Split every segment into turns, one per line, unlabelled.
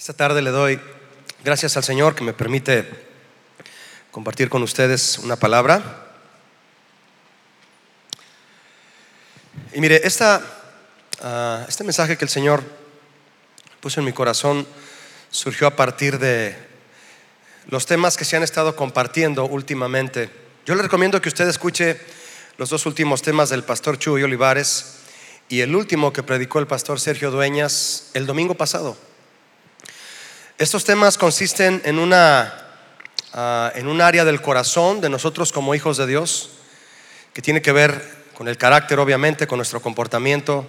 Esta tarde le doy gracias al Señor que me permite compartir con ustedes una palabra. Y mire, ah, este mensaje que el Señor puso en mi corazón surgió a partir de los temas que se han estado compartiendo últimamente. Yo le recomiendo que usted escuche los dos últimos temas del pastor Chuy Olivares y el último que predicó el pastor Sergio Dueñas el domingo pasado. Estos temas consisten en una ah, en un área del corazón de nosotros como hijos de Dios que tiene que ver con el carácter, obviamente, con nuestro comportamiento,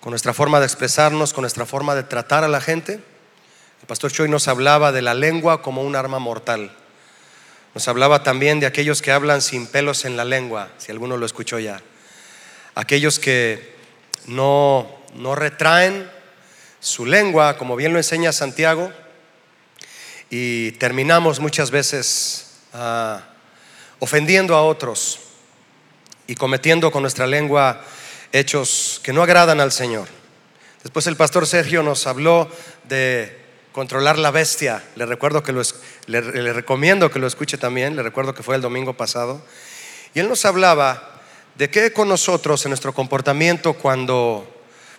con nuestra forma de expresarnos, con nuestra forma de tratar a la gente. El pastor Choi nos hablaba de la lengua como un arma mortal. Nos hablaba también de aquellos que hablan sin pelos en la lengua, si alguno lo escuchó ya. Aquellos que no, no retraen su lengua, como bien lo enseña Santiago, y terminamos muchas veces ah, ofendiendo a otros y cometiendo con nuestra lengua hechos que no agradan al Señor. Después el pastor Sergio nos habló de controlar la bestia. Le recuerdo que lo, le, le recomiendo que lo escuche también. Le recuerdo que fue el domingo pasado. Y él nos hablaba de qué con nosotros en nuestro comportamiento cuando,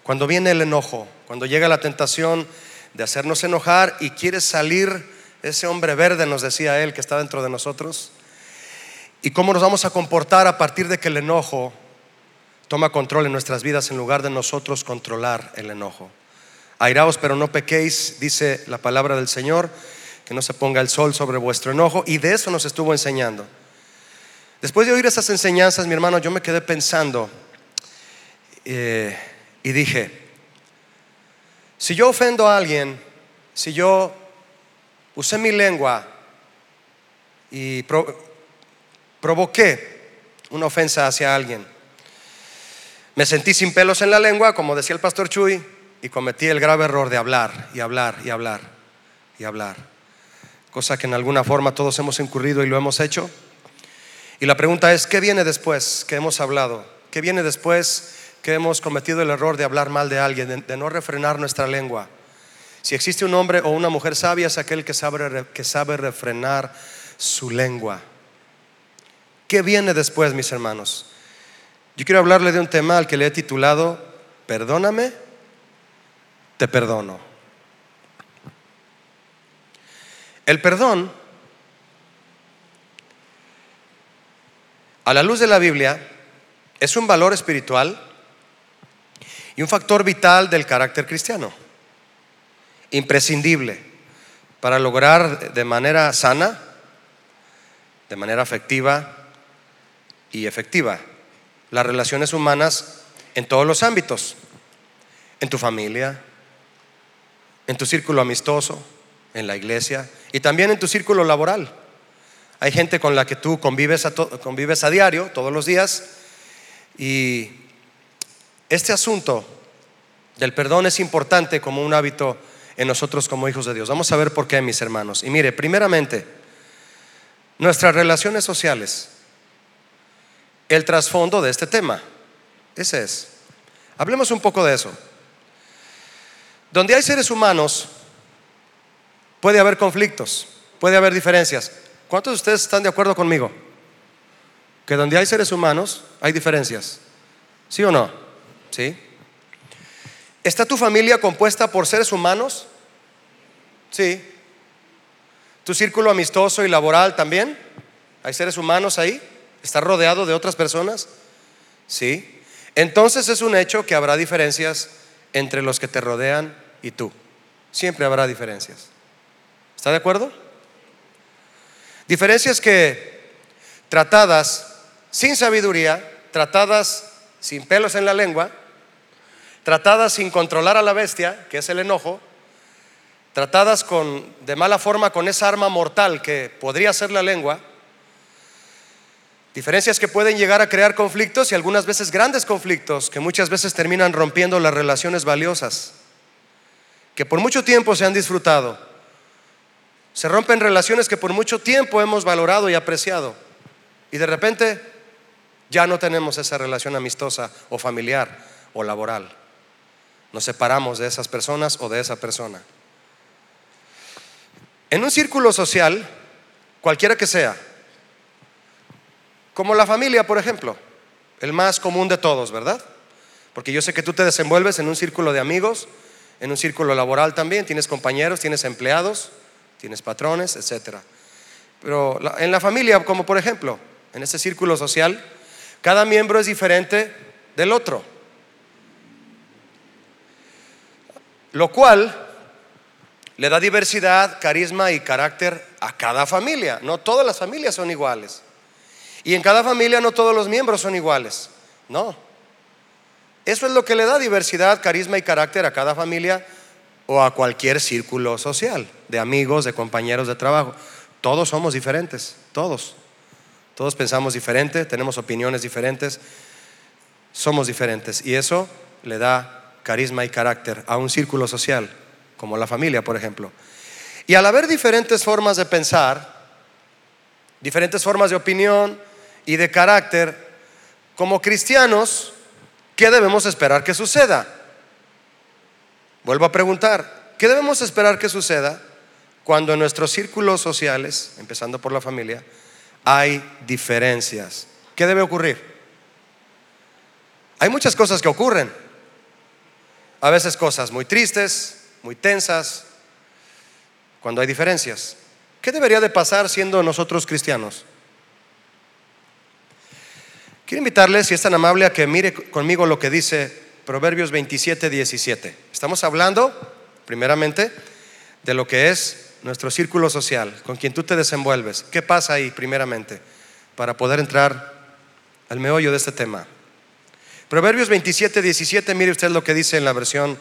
cuando viene el enojo, cuando llega la tentación de hacernos enojar y quiere salir ese hombre verde, nos decía él, que está dentro de nosotros, y cómo nos vamos a comportar a partir de que el enojo toma control en nuestras vidas en lugar de nosotros controlar el enojo. Airaos, pero no pequéis, dice la palabra del Señor, que no se ponga el sol sobre vuestro enojo, y de eso nos estuvo enseñando. Después de oír esas enseñanzas, mi hermano, yo me quedé pensando eh, y dije, si yo ofendo a alguien, si yo usé mi lengua y provoqué una ofensa hacia alguien. Me sentí sin pelos en la lengua, como decía el pastor Chuy, y cometí el grave error de hablar y hablar y hablar y hablar. Cosa que en alguna forma todos hemos incurrido y lo hemos hecho. Y la pregunta es, ¿qué viene después que hemos hablado? ¿Qué viene después que hemos cometido el error de hablar mal de alguien, de no refrenar nuestra lengua? Si existe un hombre o una mujer sabia es aquel que sabe, que sabe refrenar su lengua. ¿Qué viene después, mis hermanos? Yo quiero hablarle de un tema al que le he titulado Perdóname, te perdono. El perdón, a la luz de la Biblia, es un valor espiritual y un factor vital del carácter cristiano imprescindible para lograr de manera sana, de manera afectiva y efectiva las relaciones humanas en todos los ámbitos, en tu familia, en tu círculo amistoso, en la iglesia y también en tu círculo laboral. Hay gente con la que tú convives a, convives a diario, todos los días, y este asunto del perdón es importante como un hábito en nosotros como hijos de Dios. Vamos a ver por qué, mis hermanos. Y mire, primeramente, nuestras relaciones sociales, el trasfondo de este tema. Ese es. Hablemos un poco de eso. Donde hay seres humanos, puede haber conflictos, puede haber diferencias. ¿Cuántos de ustedes están de acuerdo conmigo? Que donde hay seres humanos, hay diferencias. ¿Sí o no? ¿Sí? ¿Está tu familia compuesta por seres humanos? Sí. ¿Tu círculo amistoso y laboral también? ¿Hay seres humanos ahí? ¿Está rodeado de otras personas? Sí. Entonces es un hecho que habrá diferencias entre los que te rodean y tú. Siempre habrá diferencias. ¿Está de acuerdo? Diferencias que tratadas sin sabiduría, tratadas sin pelos en la lengua, tratadas sin controlar a la bestia, que es el enojo, tratadas con, de mala forma con esa arma mortal que podría ser la lengua, diferencias que pueden llegar a crear conflictos y algunas veces grandes conflictos que muchas veces terminan rompiendo las relaciones valiosas, que por mucho tiempo se han disfrutado. Se rompen relaciones que por mucho tiempo hemos valorado y apreciado y de repente ya no tenemos esa relación amistosa o familiar o laboral nos separamos de esas personas o de esa persona. En un círculo social, cualquiera que sea, como la familia, por ejemplo, el más común de todos, ¿verdad? Porque yo sé que tú te desenvuelves en un círculo de amigos, en un círculo laboral también, tienes compañeros, tienes empleados, tienes patrones, etc. Pero en la familia, como por ejemplo, en ese círculo social, cada miembro es diferente del otro. Lo cual le da diversidad, carisma y carácter a cada familia. No todas las familias son iguales. Y en cada familia no todos los miembros son iguales. No. Eso es lo que le da diversidad, carisma y carácter a cada familia o a cualquier círculo social, de amigos, de compañeros de trabajo. Todos somos diferentes, todos. Todos pensamos diferente, tenemos opiniones diferentes, somos diferentes. Y eso le da carisma y carácter a un círculo social, como la familia, por ejemplo. Y al haber diferentes formas de pensar, diferentes formas de opinión y de carácter, como cristianos, ¿qué debemos esperar que suceda? Vuelvo a preguntar, ¿qué debemos esperar que suceda cuando en nuestros círculos sociales, empezando por la familia, hay diferencias? ¿Qué debe ocurrir? Hay muchas cosas que ocurren. A veces cosas muy tristes, muy tensas, cuando hay diferencias. ¿Qué debería de pasar siendo nosotros cristianos? Quiero invitarles, si es tan amable, a que mire conmigo lo que dice Proverbios 27, 17. Estamos hablando, primeramente, de lo que es nuestro círculo social, con quien tú te desenvuelves. ¿Qué pasa ahí, primeramente, para poder entrar al meollo de este tema? Proverbios 27, 17, mire usted lo que dice en la versión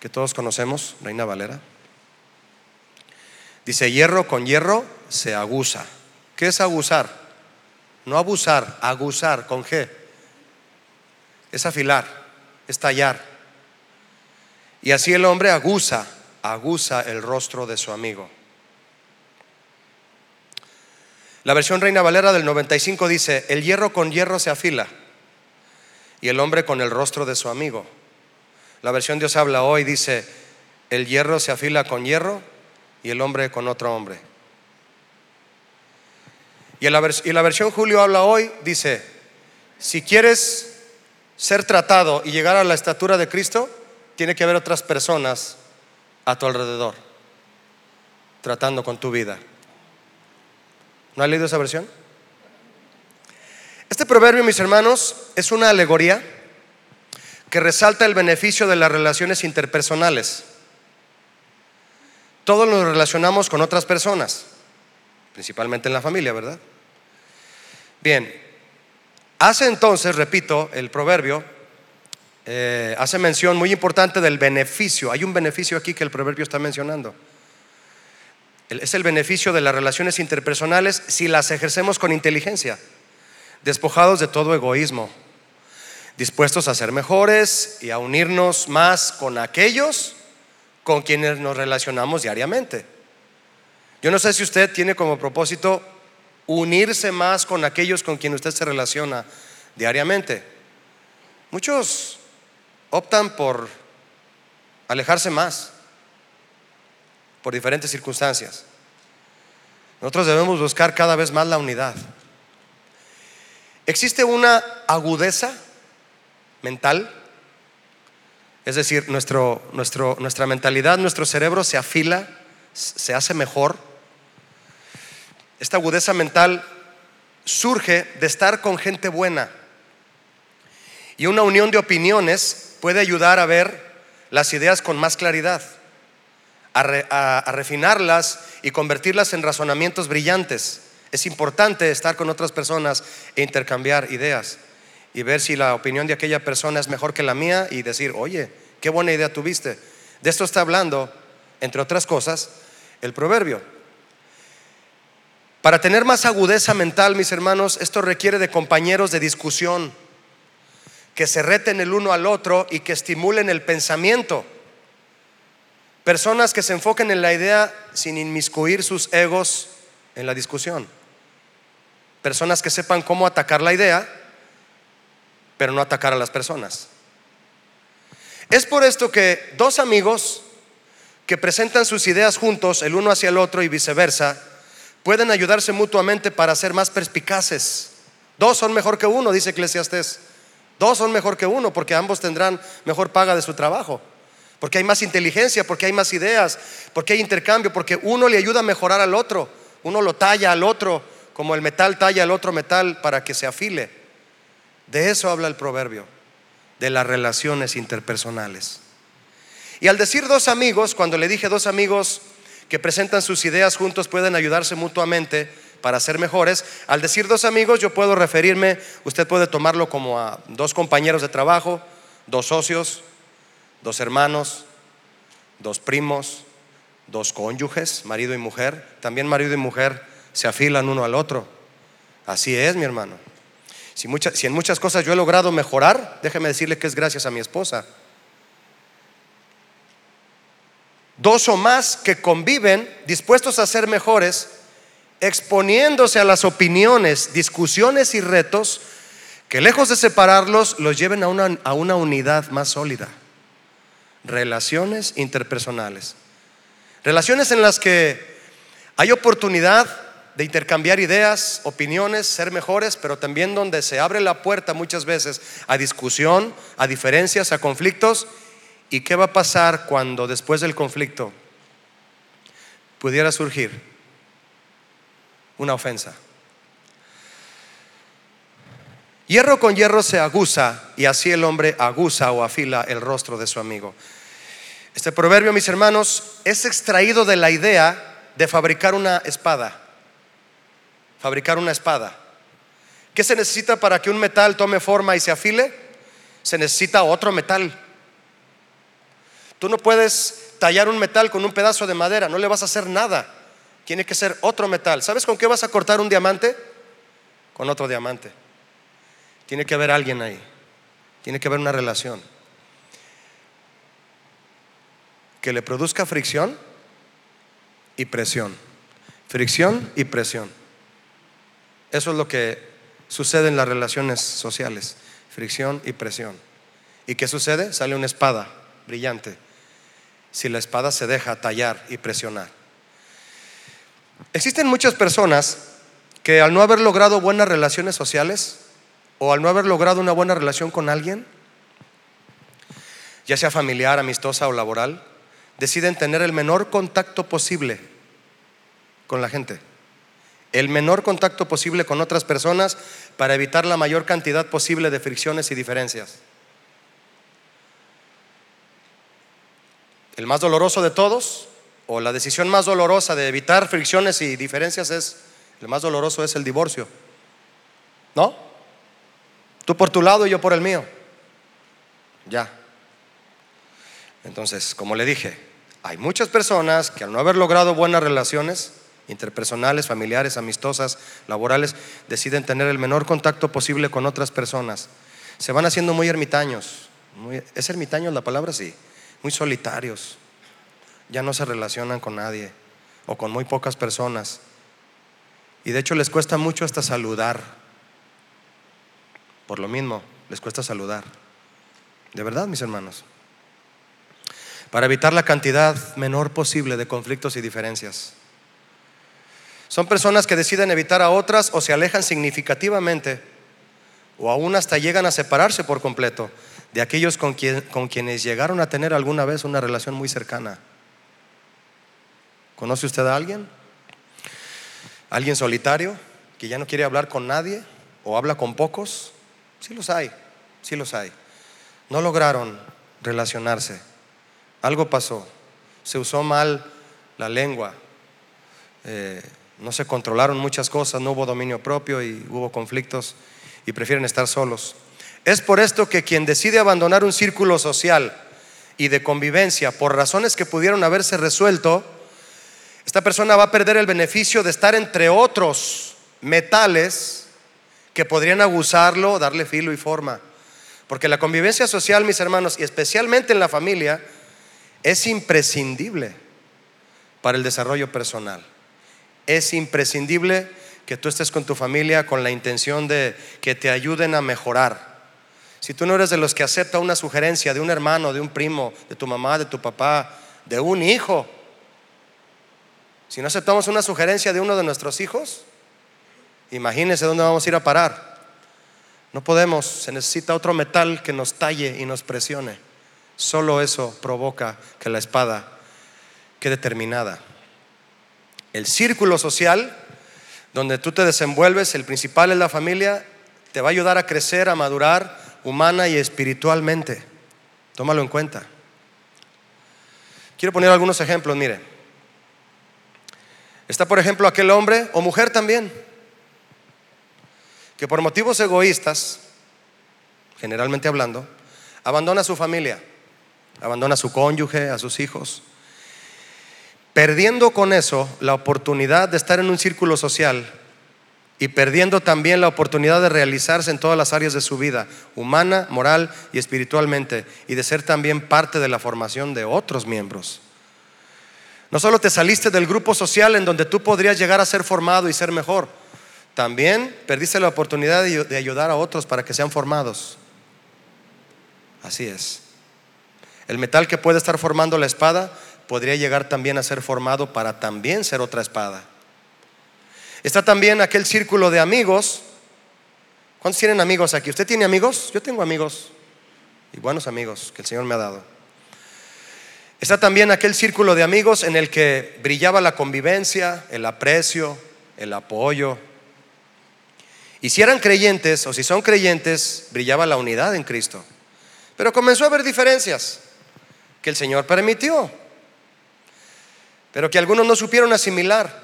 que todos conocemos, Reina Valera. Dice, hierro con hierro se aguza. ¿Qué es aguzar? No abusar, aguzar con G. Es afilar, es tallar. Y así el hombre aguza, aguza el rostro de su amigo. La versión Reina Valera del 95 dice, el hierro con hierro se afila y el hombre con el rostro de su amigo. La versión Dios habla hoy dice, el hierro se afila con hierro y el hombre con otro hombre. Y la, versión Julio habla hoy, dice, si quieres ser tratado y llegar a la estatura de Cristo, tiene que haber otras personas a tu alrededor, tratando con tu vida. ¿No has leído esa versión? Este proverbio, mis hermanos, es una alegoría que resalta el beneficio de las relaciones interpersonales. Todos nos relacionamos con otras personas principalmente en la familia, ¿verdad? Bien, hace entonces, repito, el proverbio, eh, hace mención muy importante del beneficio. Hay un beneficio aquí que el proverbio está mencionando. Es el beneficio de las relaciones interpersonales si las ejercemos con inteligencia, despojados de todo egoísmo, dispuestos a ser mejores y a unirnos más con aquellos con quienes nos relacionamos diariamente. Yo no sé si usted tiene como propósito unirse más con aquellos con quienes usted se relaciona diariamente. Muchos optan por alejarse más por diferentes circunstancias. Nosotros debemos buscar cada vez más la unidad. Existe una agudeza mental, es decir, nuestro, nuestra mentalidad, nuestro cerebro se afila, se hace mejor esta agudeza mental surge de estar con gente buena. Y una unión de opiniones puede ayudar a ver las ideas con más claridad, a, refinarlas y convertirlas en razonamientos brillantes. Es importante estar con otras personas e intercambiar ideas y ver si la opinión de aquella persona es mejor que la mía y decir, oye, qué buena idea tuviste. De esto está hablando, entre otras cosas, el proverbio. Para tener más agudeza mental, mis hermanos, esto requiere de compañeros de discusión, que se reten el uno al otro y que estimulen el pensamiento. Personas que se enfoquen en la idea sin inmiscuir sus egos en la discusión. Personas que sepan cómo atacar la idea, pero no atacar a las personas. Es por esto que dos amigos que presentan sus ideas juntos, el uno hacia el otro y viceversa, pueden ayudarse mutuamente para ser más perspicaces. Dos son mejor que uno, dice Eclesiastés. Dos son mejor que uno porque ambos tendrán mejor paga de su trabajo. Porque hay más inteligencia, porque hay más ideas, porque hay intercambio, porque uno le ayuda a mejorar al otro. Uno lo talla al otro como el metal talla al otro metal para que se afile. De eso habla el proverbio, de las relaciones interpersonales. Y al decir dos amigos, cuando le dije dos amigos que presentan sus ideas juntos pueden ayudarse mutuamente para ser mejores, al decir dos amigos yo puedo referirme, usted puede tomarlo como a dos compañeros de trabajo, dos socios, dos hermanos, dos primos, dos cónyuges, marido y mujer. También marido y mujer se afilan uno al otro. Así es, mi hermano. Si, en muchas cosas yo he logrado mejorar, déjeme decirle que es gracias a mi esposa. Dos o más que conviven dispuestos a ser mejores, exponiéndose a las opiniones, discusiones y retos que lejos de separarlos los lleven a una, a una unidad más sólida. Relaciones interpersonales. Relaciones en las que hay oportunidad de intercambiar ideas, opiniones, ser mejores, pero también donde se abre la puerta muchas veces a discusión, a diferencias, a conflictos ¿Y qué va a pasar cuando después del conflicto pudiera surgir una ofensa? Hierro con hierro se aguza y así el hombre aguza o afila el rostro de su amigo. Este proverbio, mis hermanos, es extraído de la idea de fabricar una espada. Fabricar una espada. ¿Qué se necesita para que un metal tome forma y se afile? Se necesita otro metal. Tú no puedes tallar un metal con un pedazo de madera, no le vas a hacer nada. Tiene que ser otro metal. ¿Sabes con qué vas a cortar un diamante? Con otro diamante. Tiene que haber alguien ahí. Tiene que haber una relación. Que le produzca fricción y presión. Fricción y presión. Eso es lo que sucede en las relaciones sociales. Fricción y presión. ¿Y qué sucede? Sale una espada brillante si la espada se deja tallar y presionar. Existen muchas personas que al no haber logrado buenas relaciones sociales o al no haber logrado una buena relación con alguien, ya sea familiar, amistosa o laboral, deciden tener el menor contacto posible con la gente, el menor contacto posible con otras personas para evitar la mayor cantidad posible de fricciones y diferencias. El más doloroso de todos, o la decisión más dolorosa de evitar fricciones y diferencias es, el más doloroso es el divorcio. ¿No? Tú por tu lado y yo por el mío. Ya. Entonces, como le dije, hay muchas personas que al no haber logrado buenas relaciones interpersonales, familiares, amistosas, laborales, deciden tener el menor contacto posible con otras personas. Se van haciendo muy ermitaños. ¿Es ermitaño la palabra? Sí muy solitarios, ya no se relacionan con nadie o con muy pocas personas. Y de hecho les cuesta mucho hasta saludar. Por lo mismo, les cuesta saludar. De verdad, mis hermanos. Para evitar la cantidad menor posible de conflictos y diferencias. Son personas que deciden evitar a otras o se alejan significativamente o aún hasta llegan a separarse por completo de aquellos con, con quienes llegaron a tener alguna vez una relación muy cercana. ¿Conoce usted a alguien? ¿Alguien solitario que ya no quiere hablar con nadie o habla con pocos? Sí los hay, sí los hay. No lograron relacionarse. Algo pasó. Se usó mal la lengua. Eh, no se controlaron muchas cosas, no hubo dominio propio y hubo conflictos y prefieren estar solos. Es por esto que quien decide abandonar un círculo social y de convivencia por razones que pudieron haberse resuelto, esta persona va a perder el beneficio de estar entre otros metales que podrían abusarlo, darle filo y forma. Porque la convivencia social, mis hermanos, y especialmente en la familia, es imprescindible para el desarrollo personal. Es imprescindible que tú estés con tu familia con la intención de que te ayuden a mejorar si tú no eres de los que acepta una sugerencia de un hermano, de un primo, de tu mamá, de tu papá, de un hijo. Si no aceptamos una sugerencia de uno de nuestros hijos, imagínense dónde vamos a ir a parar. No podemos, se necesita otro metal que nos talle y nos presione. Solo eso provoca que la espada quede terminada. El círculo social donde tú te desenvuelves, el principal es la familia, te va a ayudar a crecer, a madurar humana y espiritualmente. Tómalo en cuenta. Quiero poner algunos ejemplos, mire. Está, por ejemplo, aquel hombre o mujer también, que por motivos egoístas, generalmente hablando, abandona a su familia, abandona a su cónyuge, a sus hijos, perdiendo con eso la oportunidad de estar en un círculo social y perdiendo también la oportunidad de realizarse en todas las áreas de su vida, humana, moral y espiritualmente, y de ser también parte de la formación de otros miembros. No solo te saliste del grupo social en donde tú podrías llegar a ser formado y ser mejor, también perdiste la oportunidad de ayudar a otros para que sean formados. Así es. El metal que puede estar formando la espada podría llegar también a ser formado para también ser otra espada. Está también aquel círculo de amigos. ¿Cuántos tienen amigos aquí? ¿Usted tiene amigos? Yo tengo amigos y buenos amigos que el Señor me ha dado. Está también aquel círculo de amigos en el que brillaba la convivencia, el aprecio, el apoyo. Y si eran creyentes o si son creyentes, brillaba la unidad en Cristo. Pero comenzó a haber diferencias que el Señor permitió pero que algunos no supieron asimilar.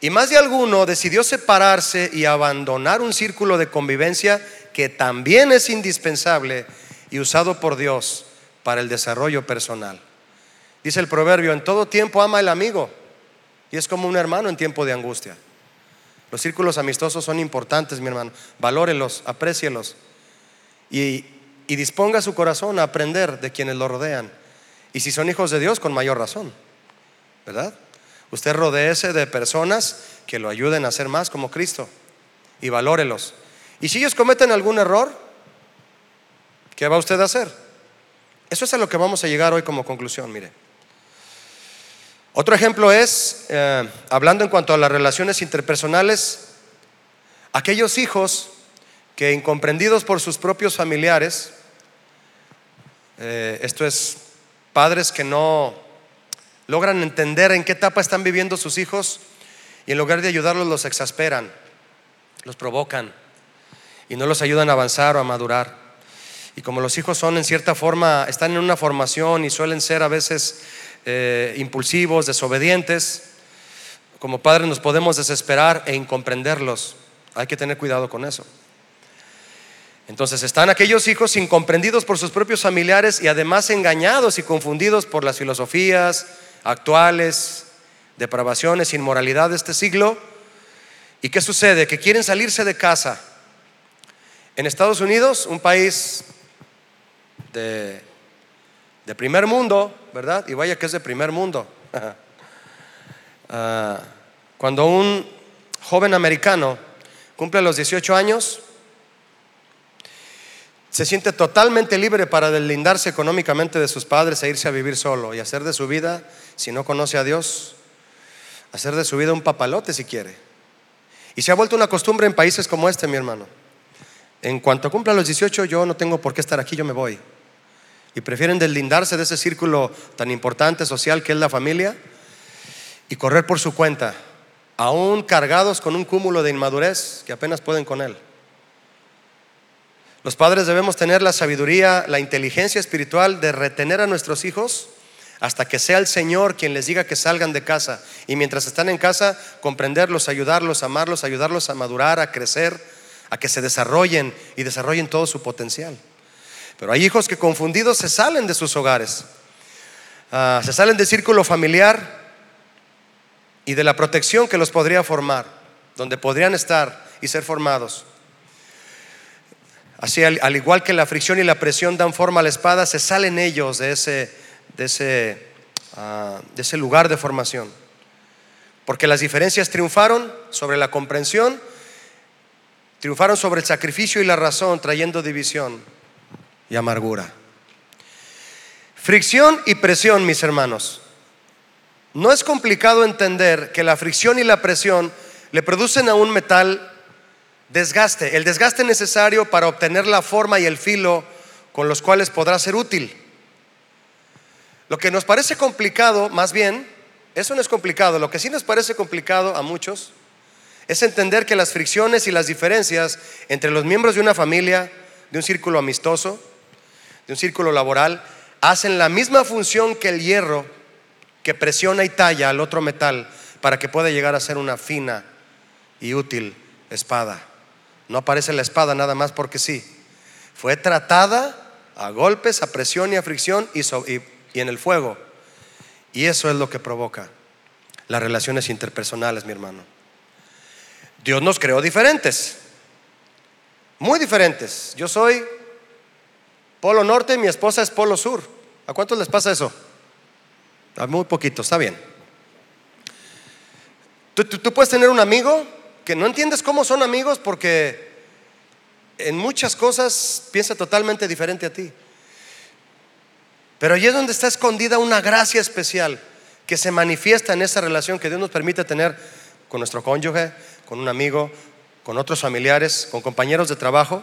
Y más de alguno decidió separarse y abandonar un círculo de convivencia que también es indispensable y usado por Dios para el desarrollo personal. Dice el proverbio, en todo tiempo ama el amigo y es como un hermano en tiempo de angustia. Los círculos amistosos son importantes, mi hermano. Valórelos, aprécielos y, y disponga su corazón a aprender de quienes lo rodean. Y si son hijos de Dios, con mayor razón. ¿Verdad? Usted rodeese de personas que lo ayuden a ser más como Cristo y valórelos. Y si ellos cometen algún error, ¿qué va usted a hacer? Eso es a lo que vamos a llegar hoy como conclusión, mire. Otro ejemplo es, eh, hablando en cuanto a las relaciones interpersonales, aquellos hijos que incomprendidos por sus propios familiares, eh, esto es, padres que no logran entender en qué etapa están viviendo sus hijos y en lugar de ayudarlos los exasperan, los provocan y no los ayudan a avanzar o a madurar. Y como los hijos son en cierta forma, están en una formación y suelen ser a veces eh, impulsivos, desobedientes, como padres nos podemos desesperar e incomprenderlos. Hay que tener cuidado con eso. Entonces están aquellos hijos incomprendidos por sus propios familiares y además engañados y confundidos por las filosofías, actuales, depravaciones, inmoralidad de este siglo. ¿Y qué sucede? Que quieren salirse de casa. En Estados Unidos, un país de, de primer mundo, ¿verdad? Y vaya que es de primer mundo. Ah, cuando un joven americano cumple los 18 años, se siente totalmente libre para deslindarse económicamente de sus padres e irse a vivir solo y hacer de su vida, si no conoce a Dios, hacer de su vida un papalote si quiere. Y se ha vuelto una costumbre en países como este, mi hermano. En cuanto cumpla los 18, yo no tengo por qué estar aquí, yo me voy. Y prefieren deslindarse de ese círculo tan importante social que es la familia y correr por su cuenta, aún cargados con un cúmulo de inmadurez que apenas pueden con él. Los padres debemos tener la sabiduría, la inteligencia espiritual de retener a nuestros hijos hasta que sea el Señor quien les diga que salgan de casa. Y mientras están en casa, comprenderlos, ayudarlos, amarlos, ayudarlos a madurar, a crecer, a que se desarrollen y desarrollen todo su potencial. Pero hay hijos que confundidos se salen de sus hogares, ah, se salen del círculo familiar y de la protección que los podría formar, donde podrían estar y ser formados. Así, al, igual que la fricción y la presión dan forma a la espada, se salen ellos de ese, de ese, ah, de ese lugar de formación. Porque las diferencias triunfaron sobre la comprensión, triunfaron sobre el sacrificio y la razón, trayendo división y amargura. Fricción y presión, mis hermanos. No es complicado entender que la fricción y la presión le producen a un metal desgaste, el desgaste necesario para obtener la forma y el filo con los cuales podrá ser útil. Lo que nos parece complicado, más bien, eso no es complicado, lo que sí nos parece complicado a muchos es entender que las fricciones y las diferencias entre los miembros de una familia, de un círculo amistoso, de un círculo laboral, hacen la misma función que el hierro que presiona y talla al otro metal para que pueda llegar a ser una fina y útil espada. No aparece la espada nada más porque sí. Fue tratada a golpes, a presión y a fricción y, y en el fuego. Y eso es lo que provoca las relaciones interpersonales, mi hermano. Dios nos creó diferentes, muy diferentes. Yo soy polo norte y mi esposa es polo sur. ¿A cuántos les pasa eso? A muy poquito, está bien. tú puedes tener un amigo que no entiendes cómo son amigos porque en muchas cosas piensa totalmente diferente a ti. Pero allí es donde está escondida una gracia especial que se manifiesta en esa relación que Dios nos permite tener con nuestro cónyuge, con un amigo, con otros familiares, con compañeros de trabajo,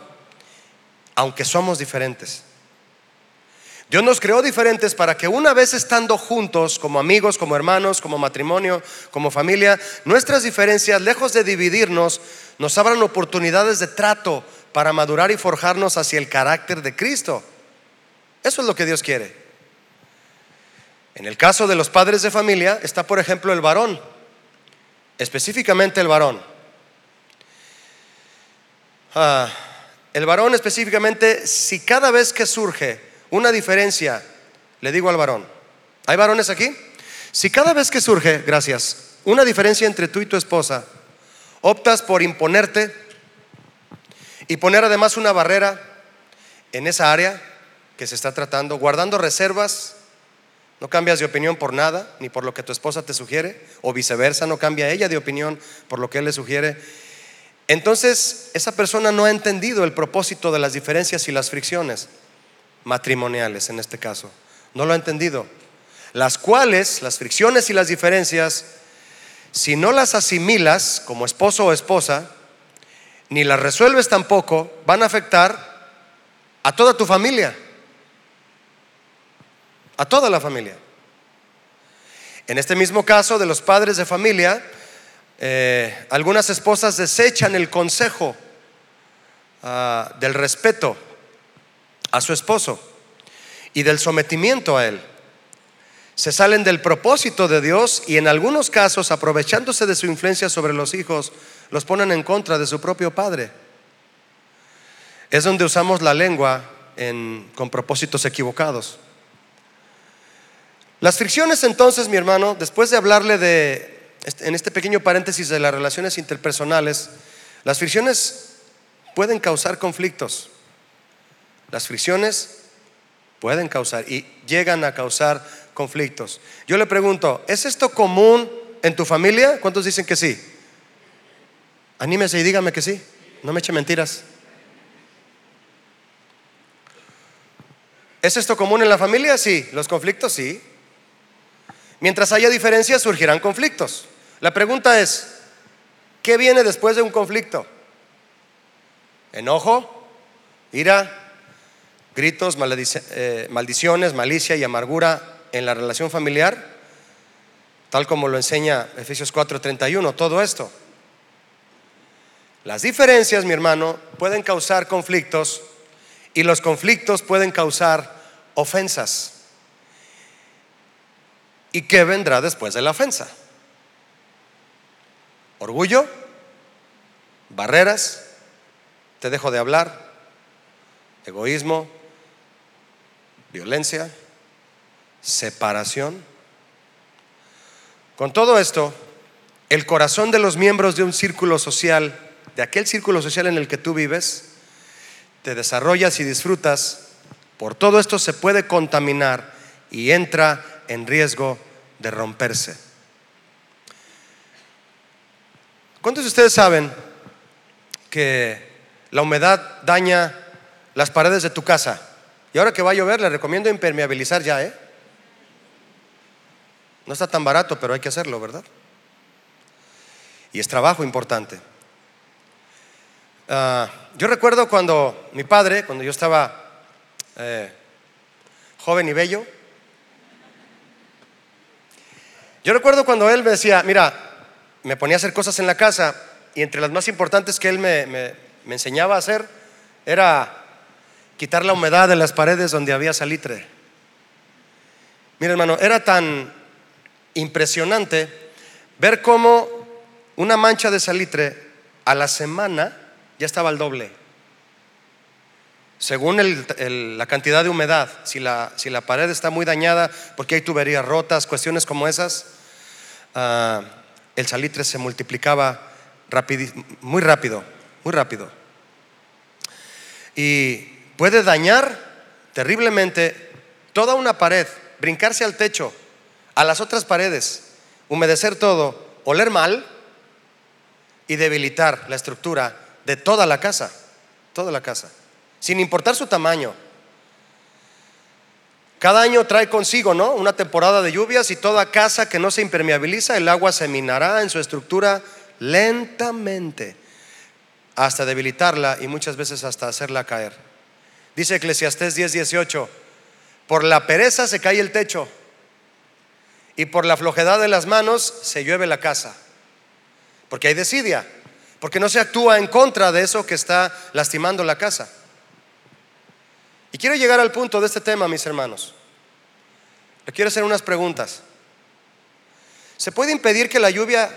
aunque somos diferentes. Dios nos creó diferentes para que una vez estando juntos, como amigos, como hermanos, como matrimonio, como familia, nuestras diferencias, lejos de dividirnos, nos abran oportunidades de trato para madurar y forjarnos hacia el carácter de Cristo. Eso es lo que Dios quiere. En el caso de los padres de familia está, por ejemplo, el varón, específicamente el varón. Ah, el varón específicamente, si cada vez que surge una diferencia, le digo al varón, ¿hay varones aquí? Si cada vez que surge, gracias, una diferencia entre tú y tu esposa, optas por imponerte y poner además una barrera en esa área que se está tratando, guardando reservas, no cambias de opinión por nada, ni por lo que tu esposa te sugiere, o viceversa, no cambia ella de opinión por lo que él le sugiere. Entonces, esa persona no ha entendido el propósito de las diferencias y las fricciones matrimoniales en este caso. No lo ha entendido. Las cuales, las fricciones y las diferencias, si no las asimilas como esposo o esposa, ni las resuelves tampoco, van a afectar a toda tu familia. A toda la familia. En este mismo caso de los padres de familia, eh, algunas esposas desechan el consejo ah, del respeto a su esposo y del sometimiento a él. Se salen del propósito de Dios y en algunos casos, aprovechándose de su influencia sobre los hijos, los ponen en contra de su propio padre. Es donde usamos la lengua con propósitos equivocados. Las fricciones entonces, mi hermano, después de hablarle de, en este pequeño paréntesis de las relaciones interpersonales, las fricciones pueden causar conflictos. Las fricciones pueden causar y llegan a causar conflictos. Yo le pregunto, ¿es esto común en tu familia? ¿Cuántos dicen que sí? Anímese y dígame que sí. No me eche mentiras. ¿Es esto común en la familia? Sí. ¿Los conflictos? Sí. Mientras haya diferencias, surgirán conflictos. La pregunta es, ¿qué viene después de un conflicto? ¿Enojo? ¿Ira? gritos, eh, maldiciones, malicia y amargura en la relación familiar, tal como lo enseña Efesios 4:31, todo esto. Las diferencias, mi hermano, pueden causar conflictos y los conflictos pueden causar ofensas. ¿Y qué vendrá después de la ofensa? Orgullo, barreras, te dejo de hablar, egoísmo, violencia, separación. Con todo esto, el corazón de los miembros de un círculo social, de aquel círculo social en el que tú vives, te desarrollas y disfrutas, por todo esto se puede contaminar y entra en riesgo de romperse. ¿Cuántos de ustedes saben que la humedad daña las paredes de tu casa? Y ahora que va a llover, le recomiendo impermeabilizar ya, ¿eh? No está tan barato, pero hay que hacerlo, ¿verdad? Y es trabajo importante. Ah, yo recuerdo cuando mi padre, cuando yo estaba eh, joven y bello, yo recuerdo cuando él me decía, mira, me ponía a hacer cosas en la casa y entre las más importantes que él me, me enseñaba a hacer era quitar la humedad de las paredes donde había salitre. Mira hermano, era tan impresionante ver cómo una mancha de salitre a la semana ya estaba al doble. Según la cantidad de humedad, si la, pared está muy dañada porque hay tuberías rotas, cuestiones como esas, ah, el salitre se multiplicaba muy rápido, muy rápido. Y puede dañar terriblemente toda una pared, brincarse al techo, a las otras paredes, humedecer todo, oler mal y debilitar la estructura de toda la casa, toda la casa, sin importar su tamaño. Cada año trae consigo, ¿no? Una temporada de lluvias y toda casa que no se impermeabiliza, el agua se minará en su estructura lentamente hasta debilitarla y muchas veces hasta hacerla caer. Dice Eclesiastés 10:18, por la pereza se cae el techo y por la flojedad de las manos se llueve la casa. Porque hay desidia, porque no se actúa en contra de eso que está lastimando la casa. Y quiero llegar al punto de este tema, mis hermanos. Le quiero hacer unas preguntas. ¿Se puede impedir que la lluvia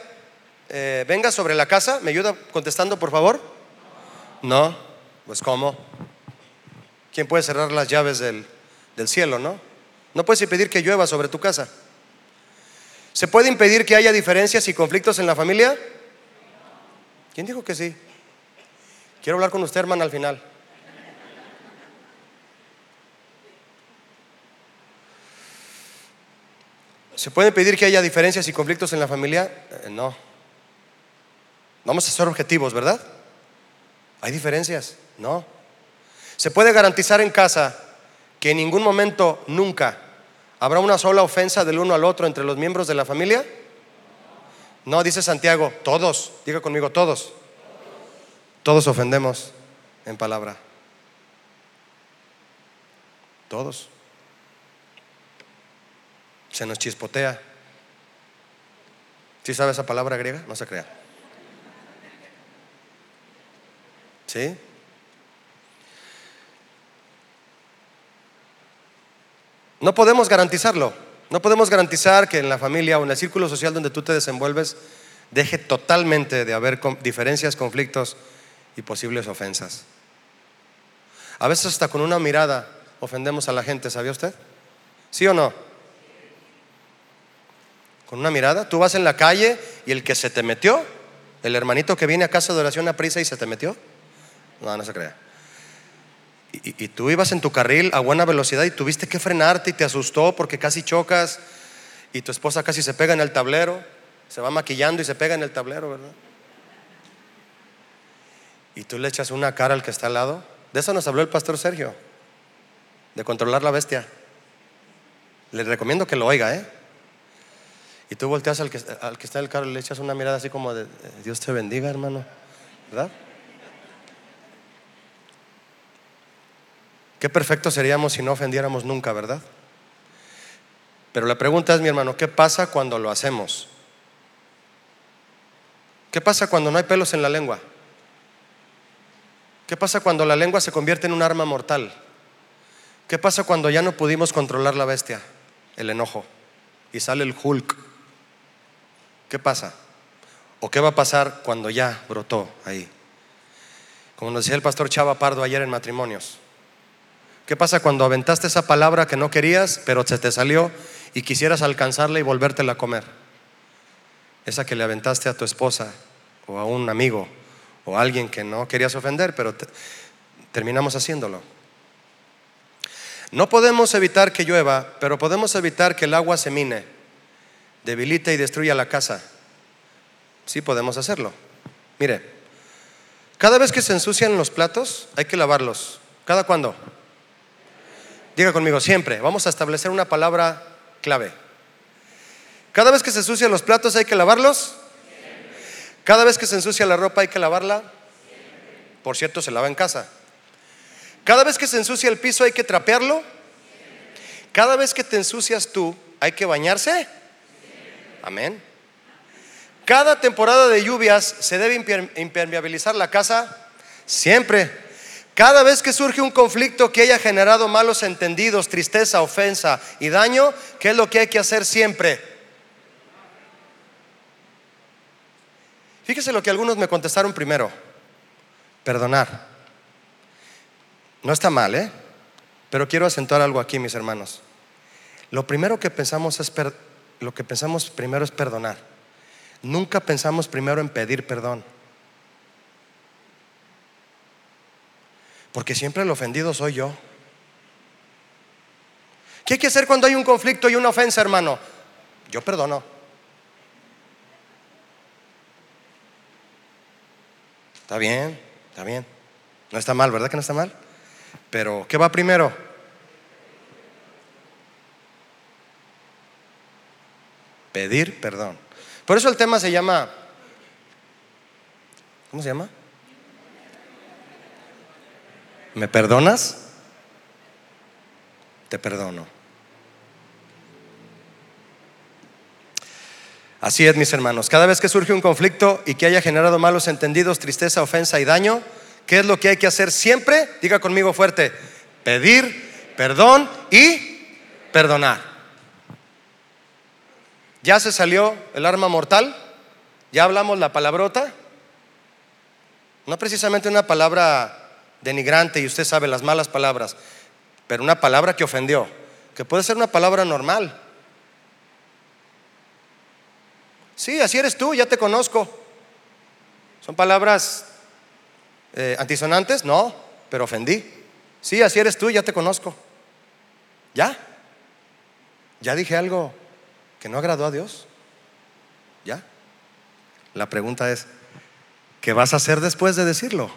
eh, venga sobre la casa? ¿Me ayuda contestando, por favor? No, pues ¿cómo? ¿Quién puede cerrar las llaves del, cielo, no? No puedes impedir que llueva sobre tu casa. ¿Se puede impedir que haya diferencias y conflictos en la familia? ¿Quién dijo que sí? Quiero hablar con usted, hermana, al final. ¿Se puede impedir que haya diferencias y conflictos en la familia? Eh, no. Vamos a ser objetivos, ¿verdad? ¿Hay diferencias? No. ¿Se puede garantizar en casa que en ningún momento, nunca, ¿Habrá una sola ofensa del uno al otro entre los miembros de la familia? No, dice Santiago, todos, diga conmigo, todos. Todos ofendemos en palabra. Todos. Se nos chispotea. ¿Sí sabe esa palabra griega? No se crea. ¿Sí? No podemos garantizarlo. No podemos garantizar que en la familia o en el círculo social donde tú te desenvuelves deje totalmente de haber diferencias, conflictos y posibles ofensas. A veces hasta con una mirada ofendemos a la gente, ¿sabía usted? ¿Sí o no? Con una mirada, tú vas en la calle y el que se te metió, el hermanito que viene a casa de oración a prisa y se te metió, no, no se crea y, tú ibas en tu carril a buena velocidad y tuviste que frenarte y te asustó porque casi chocas y tu esposa casi se pega en el tablero, se va maquillando y se pega en el tablero, ¿verdad? Y tú le echas una cara al que está al lado. De eso nos habló el pastor Sergio, de controlar la bestia. Le recomiendo que lo oiga, ¿eh? Y tú volteas al que, al que está en el carro y le echas una mirada así como de, Dios te bendiga, hermano, ¿verdad? Qué perfectos seríamos si no ofendiéramos nunca, ¿verdad? Pero la pregunta es, mi hermano, ¿qué pasa cuando lo hacemos? ¿Qué pasa cuando no hay pelos en la lengua? ¿Qué pasa cuando la lengua se convierte en un arma mortal? ¿Qué pasa cuando ya no pudimos controlar la bestia, el enojo, y sale el Hulk? ¿Qué pasa? ¿O qué va a pasar cuando ya brotó ahí? Como nos decía el pastor Chava Pardo ayer en matrimonios. ¿Qué pasa cuando aventaste esa palabra que no querías, pero se te salió y quisieras alcanzarla y volvértela a comer? Esa que le aventaste a tu esposa o a un amigo o a alguien que no querías ofender, pero terminamos haciéndolo. No podemos evitar que llueva, pero podemos evitar que el agua se mine, debilite y destruya la casa. Sí podemos hacerlo. Mire, cada vez que se ensucian los platos hay que lavarlos. ¿Cada cuándo? Diga conmigo, siempre. Vamos a establecer una palabra clave. Cada vez que se ensucian los platos hay que lavarlos. Cada vez que se ensucia la ropa hay que lavarla. Por cierto, se lava en casa. Cada vez que se ensucia el piso hay que trapearlo. Cada vez que te ensucias tú hay que bañarse. Amén. Cada temporada de lluvias se debe impermeabilizar la casa. Siempre. Cada vez que surge un conflicto que haya generado malos entendidos, tristeza, ofensa y daño, ¿qué es lo que hay que hacer siempre? Fíjese lo que algunos me contestaron primero. Perdonar. No está mal, ¿eh? Pero quiero acentuar algo aquí, mis hermanos. Lo primero que pensamos es lo que pensamos primero es perdonar. Nunca pensamos primero en pedir perdón. Porque siempre el ofendido soy yo. ¿Qué hay que hacer cuando hay un conflicto y una ofensa, hermano? Yo perdono. Está bien, está bien. No está mal, ¿verdad que no está mal? Pero, ¿qué va primero? Pedir perdón. Por eso el tema se llama, ¿cómo se llama? ¿Me perdonas? Te perdono. Así es, mis hermanos. Cada vez que surge un conflicto y que haya generado malos entendidos, tristeza, ofensa y daño, ¿qué es lo que hay que hacer siempre? Diga conmigo fuerte, pedir perdón y perdonar. ¿Ya se salió el arma mortal? ¿Ya hablamos la palabrota? No precisamente una palabra denigrante y usted sabe las malas palabras, pero una palabra que ofendió, que puede ser una palabra normal. Sí, así eres tú, ya te conozco. ¿Son palabras eh, antisonantes? No, pero ofendí. Sí, así eres tú, ya te conozco. ¿Ya? ¿Ya dije algo que no agradó a Dios? ¿Ya? La pregunta es, ¿qué vas a hacer después de decirlo?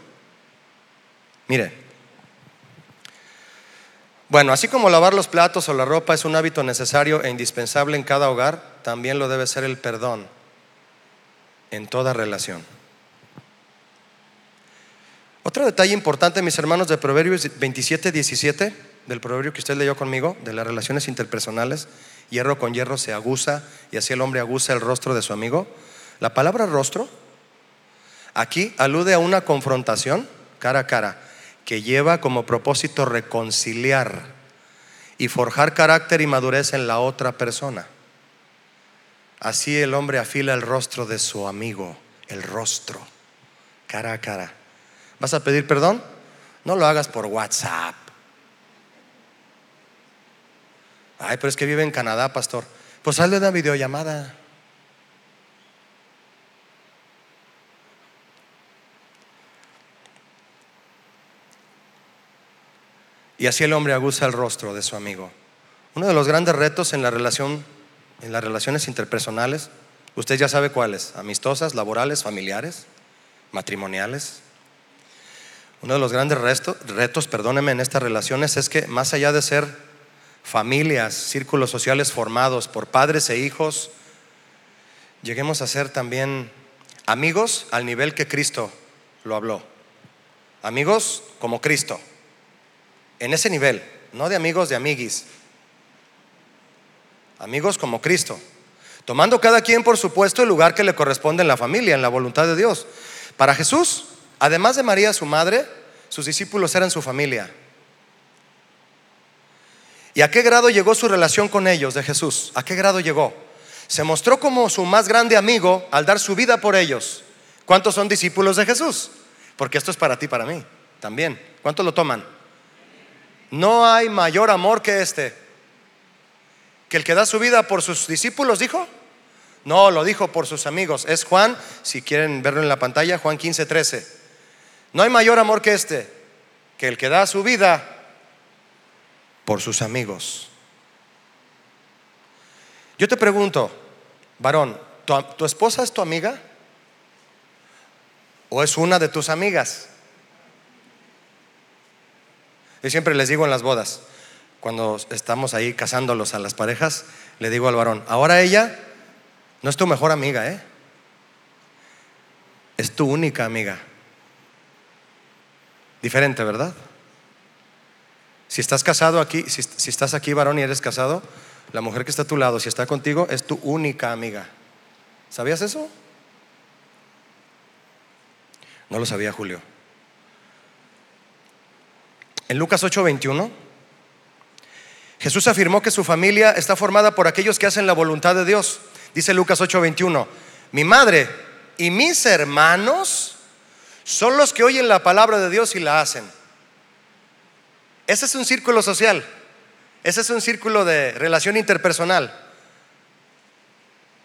Mire, bueno, así como lavar los platos o la ropa es un hábito necesario e indispensable en cada hogar, también lo debe ser el perdón en toda relación. Otro detalle importante, mis hermanos, de Proverbios 27, 17, del proverbio que usted leyó conmigo, de las relaciones interpersonales, hierro con hierro se aguza y así el hombre aguza el rostro de su amigo. La palabra rostro aquí alude a una confrontación cara a cara que lleva como propósito reconciliar y forjar carácter y madurez en la otra persona. Así el hombre afila el rostro de su amigo, el rostro, cara a cara. ¿Vas a pedir perdón? No lo hagas por WhatsApp. Ay, pero es que vive en Canadá, pastor. Pues hazle una videollamada. Y así el hombre aguza el rostro de su amigo. Uno de los grandes retos en la relación, las relaciones interpersonales, usted ya sabe cuáles, amistosas, laborales, familiares, matrimoniales. Uno de los grandes retos, perdóneme, en estas relaciones es que más allá de ser familias, círculos sociales formados por padres e hijos, lleguemos a ser también amigos al nivel que Cristo lo habló. Amigos como Cristo en ese nivel, no de amigos de amiguis, amigos como Cristo, tomando cada quien por supuesto el lugar que le corresponde en la familia, en la voluntad de Dios. Para Jesús, además de María su madre, sus discípulos eran su familia. ¿Y a qué grado llegó su relación con ellos de Jesús? ¿A qué grado llegó? Se mostró como su más grande amigo al dar su vida por ellos. ¿Cuántos son discípulos de Jesús? Porque esto es para ti, para mí, también. ¿Cuántos lo toman? No hay mayor amor que este. Que el que da su vida por sus discípulos, dijo. No, lo dijo por sus amigos. Es Juan, si quieren verlo en la pantalla, Juan 15, 13. No hay mayor amor que este. Que el que da su vida por sus amigos. Yo te pregunto, varón, ¿tu, ¿tu esposa es tu amiga? ¿O es una de tus amigas? Yo siempre les digo en las bodas, cuando estamos ahí casándolos a las parejas, le digo al varón, ahora ella no es tu mejor amiga, ¿eh? Es tu única amiga. Diferente, ¿verdad? Si estás casado aquí, si, estás aquí varón y eres casado, la mujer que está a tu lado, si está contigo, es tu única amiga. ¿Sabías eso? No lo sabía Julio. En Lucas 8:21, Jesús afirmó que su familia está formada por aquellos que hacen la voluntad de Dios. Dice Lucas 8:21, mi madre y mis hermanos son los que oyen la palabra de Dios y la hacen. Ese es un círculo social, ese es un círculo de relación interpersonal.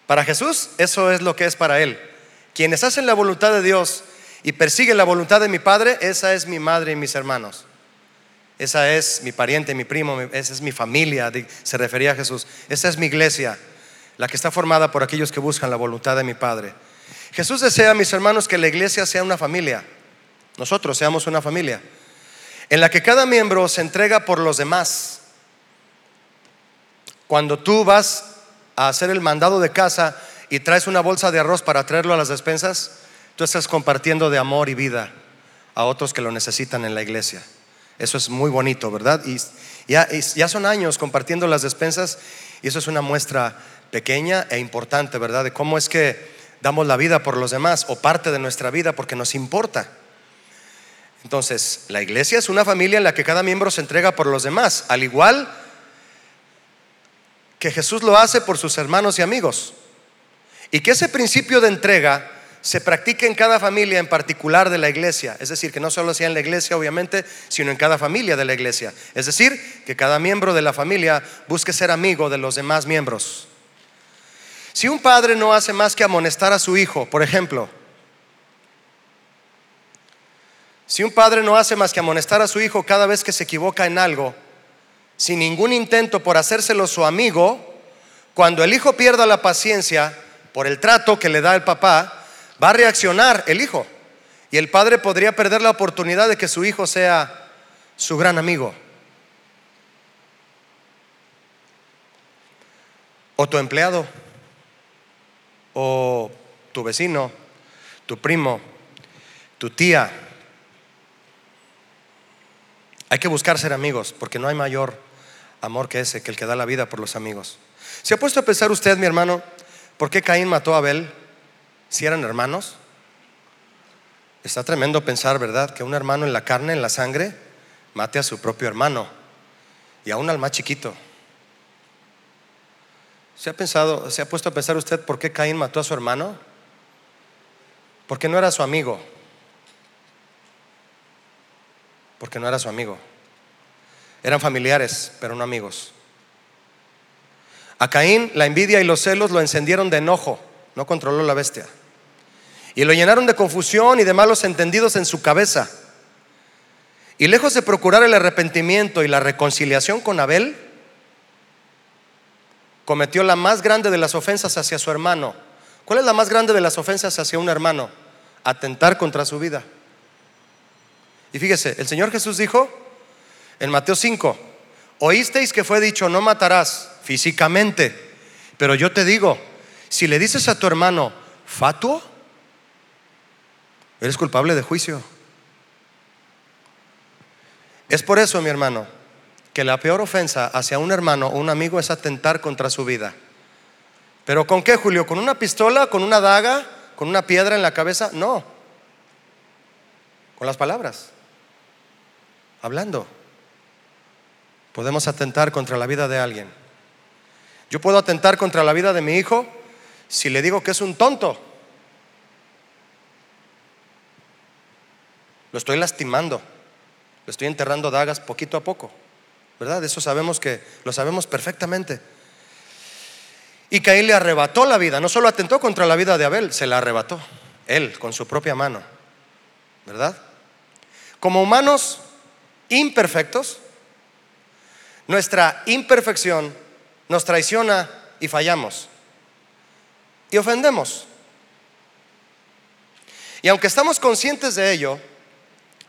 Para Jesús eso es lo que es para Él. Quienes hacen la voluntad de Dios y persiguen la voluntad de mi Padre, esa es mi madre y mis hermanos. Esa es mi pariente, mi primo, esa es mi familia, se refería a Jesús. Esa es mi iglesia, la que está formada por aquellos que buscan la voluntad de mi Padre. Jesús desea, mis hermanos, que la iglesia sea una familia. Nosotros seamos una familia en la que cada miembro se entrega por los demás. Cuando tú vas a hacer el mandado de casa y traes una bolsa de arroz para traerlo a las despensas, tú estás compartiendo de amor y vida a otros que lo necesitan en la iglesia. Eso es muy bonito, ¿verdad? Y ya, ya son años compartiendo las despensas y eso es una muestra pequeña e importante, ¿verdad? De cómo es que damos la vida por los demás o parte de nuestra vida porque nos importa. Entonces, la iglesia es una familia en la que cada miembro se entrega por los demás, al igual que Jesús lo hace por sus hermanos y amigos. Y que ese principio de entrega se practique en cada familia en particular de la iglesia. Es decir, que no solo sea en la iglesia, obviamente, sino en cada familia de la iglesia. Es decir, que cada miembro de la familia busque ser amigo de los demás miembros. Si un padre no hace más que amonestar a su hijo, por ejemplo, si un padre no hace más que amonestar a su hijo cada vez que se equivoca en algo, sin ningún intento por hacérselo su amigo, cuando el hijo pierda la paciencia por el trato que le da el papá, va a reaccionar el hijo. Y el padre podría perder la oportunidad de que su hijo sea su gran amigo. O tu empleado, o tu vecino, tu primo, tu tía. Hay que buscar ser amigos, porque no hay mayor amor que ese, que el que da la vida por los amigos. ¿Se ha puesto a pensar usted, mi hermano, por qué Caín mató a Abel? si eran hermanos. Está tremendo pensar, ¿verdad? Que un hermano en la carne, en la sangre, mate a su propio hermano y aún al más chiquito. ¿Se ha pensado, se ha puesto a pensar usted por qué Caín mató a su hermano? Porque no era su amigo. Porque no era su amigo. Eran familiares, pero no amigos. A Caín la envidia y los celos lo encendieron de enojo, no controló la bestia. Y lo llenaron de confusión y de malos entendidos en su cabeza. Y lejos de procurar el arrepentimiento y la reconciliación con Abel, cometió la más grande de las ofensas hacia su hermano. ¿Cuál es la más grande de las ofensas hacia un hermano? Atentar contra su vida. Y fíjese, el Señor Jesús dijo en Mateo 5, oísteis que fue dicho, no matarás físicamente, pero yo te digo, si le dices a tu hermano, fatuo, Eres culpable de juicio. Es por eso, mi hermano, que la peor ofensa hacia un hermano o un amigo es atentar contra su vida. ¿Pero con qué, Julio? ¿Con una pistola? ¿Con una daga? ¿Con una piedra en la cabeza? No. Con las palabras. Hablando. Podemos atentar contra la vida de alguien. Yo puedo atentar contra la vida de mi hijo si le digo que es un tonto. Lo estoy lastimando. Lo estoy enterrando dagas poquito a poco. ¿Verdad? Eso sabemos que lo sabemos perfectamente. Y Caín le arrebató la vida. No solo atentó contra la vida de Abel, se la arrebató. Él, con su propia mano. ¿Verdad? Como humanos imperfectos, nuestra imperfección nos traiciona y fallamos. Y ofendemos. Y aunque estamos conscientes de ello,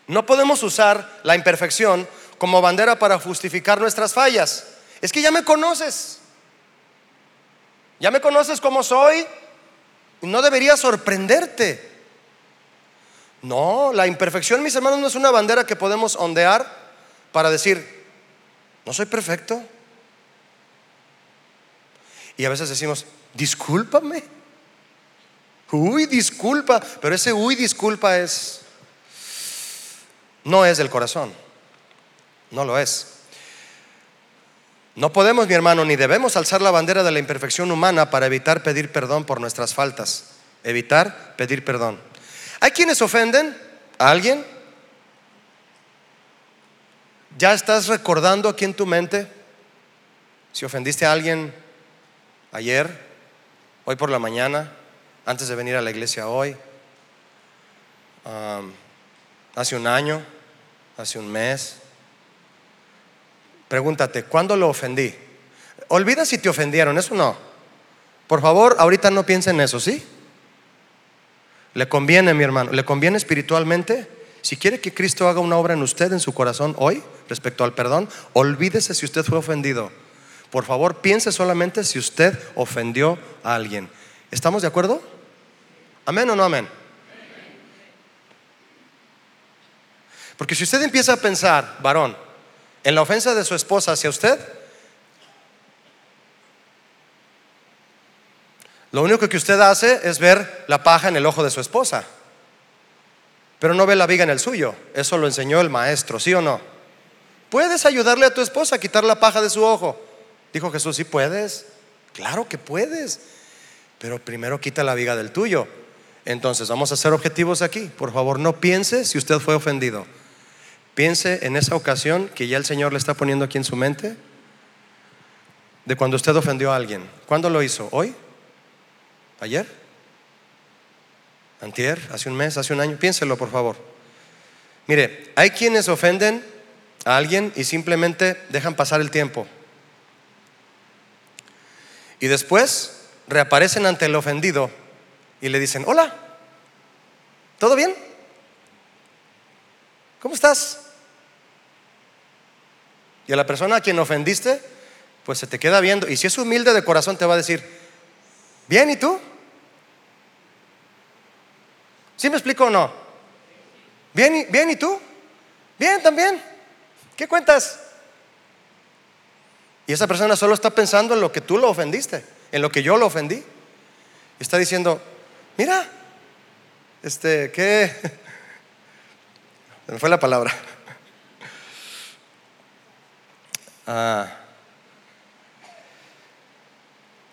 no podemos usar la imperfección como bandera para justificar nuestras fallas. Es que ya me conoces. Ya me conoces como soy. No debería sorprenderte. No, la imperfección, mis hermanos, no es una bandera que podemos ondear para decir, no soy perfecto. Y a veces decimos, discúlpame. Uy, disculpa. Pero ese uy, disculpa es, no es del corazón. No lo es. No podemos, mi hermano, ni debemos alzar la bandera de la imperfección humana para evitar pedir perdón por nuestras faltas. Evitar pedir perdón. Hay quienes ofenden a alguien. ¿Ya estás recordando aquí en tu mente si ofendiste a alguien ayer, hoy por la mañana, antes de venir a la iglesia hoy, hace un año, hace un mes? Pregúntate, ¿cuándo lo ofendí? Olvida si te ofendieron, eso no. Por favor, ahorita no piensen en eso, ¿sí? Le conviene, mi hermano, le conviene espiritualmente. Si quiere que Cristo haga una obra en usted, en su corazón, hoy, respecto al perdón, olvídese si usted fue ofendido. Por favor, piense solamente si usted ofendió a alguien. ¿Estamos de acuerdo? ¿Amén o no amén? Porque si usted empieza a pensar, varón, en la ofensa de su esposa hacia usted, Lo único que usted hace es ver la paja en el ojo de su esposa, pero no ve la viga en el suyo. Eso lo enseñó el maestro, ¿sí o no? ¿Puedes ayudarle a tu esposa a quitar la paja de su ojo? Dijo Jesús, sí puedes. Claro que puedes, pero primero quita la viga del tuyo. Entonces, vamos a ser objetivos aquí. Por favor, no piense si usted fue ofendido. Piense en esa ocasión que ya el Señor le está poniendo aquí en su mente de cuando usted ofendió a alguien. ¿Cuándo lo hizo? ¿Hoy? ¿Ayer? ¿Antier? ¿Hace un mes? ¿Hace un año? Piénselo, por favor. Mire, hay quienes ofenden a alguien y simplemente dejan pasar el tiempo. Y después reaparecen ante el ofendido y le dicen, hola, ¿todo bien? ¿Cómo estás? Y a la persona a quien ofendiste, pues se te queda viendo. Y si es humilde de corazón, te va a decir, bien, ¿y tú? ¿Sí me explico o no? ¿Bien, bien y tú? Bien también. ¿Qué cuentas? Y esa persona solo está pensando en lo que tú lo ofendiste, en lo que yo lo ofendí. Y está diciendo, mira, este, ¿qué? Se me fue la palabra. Ah.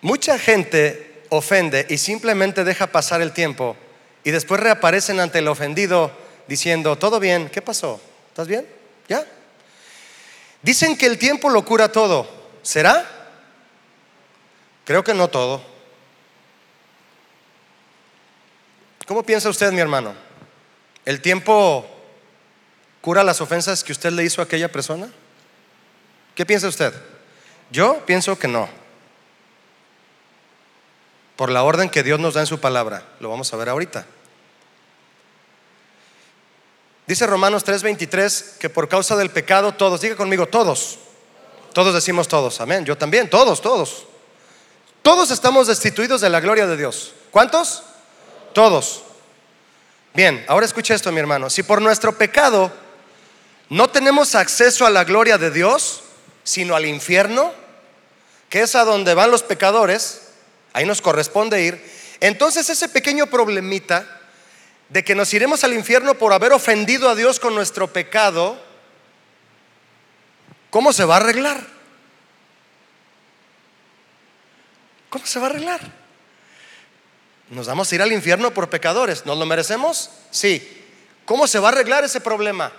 Mucha gente ofende y simplemente deja pasar el tiempo y después reaparecen ante el ofendido diciendo, ¿todo bien? ¿Qué pasó? ¿Estás bien? ¿Ya? Dicen que el tiempo lo cura todo. ¿Será? Creo que no todo. ¿Cómo piensa usted, mi hermano? ¿El tiempo cura las ofensas que usted le hizo a aquella persona? ¿Qué piensa usted? Yo pienso que no. Por la orden que Dios nos da en su palabra. Lo vamos a ver ahorita. Dice Romanos 3:23 que por causa del pecado todos, diga conmigo, todos, todos decimos todos, amén, yo también, todos, todos. Todos estamos destituidos de la gloria de Dios. ¿Cuántos? Todos. Bien, ahora escucha esto, mi hermano. Si por nuestro pecado no tenemos acceso a la gloria de Dios, sino al infierno, que es a donde van los pecadores, ahí nos corresponde ir, entonces ese pequeño problemita de que nos iremos al infierno por haber ofendido a Dios con nuestro pecado, ¿cómo se va a arreglar? ¿Cómo se va a arreglar? ¿Nos vamos a ir al infierno por pecadores? ¿Nos lo merecemos? Sí. ¿Cómo se va a arreglar ese problema?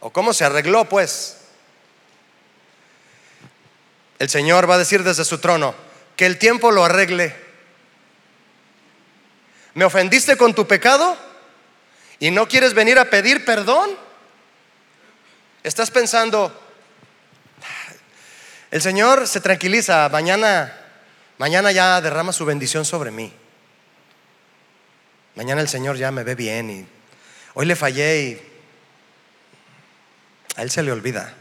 ¿O cómo se arregló pues? El Señor va a decir desde su trono que el tiempo lo arregle. ¿Me ofendiste con tu pecado? ¿Y no quieres venir a pedir perdón? Estás pensando, el Señor se tranquiliza, mañana, mañana ya derrama su bendición sobre mí. Mañana el Señor ya me ve bien y hoy le fallé y A él se le olvida.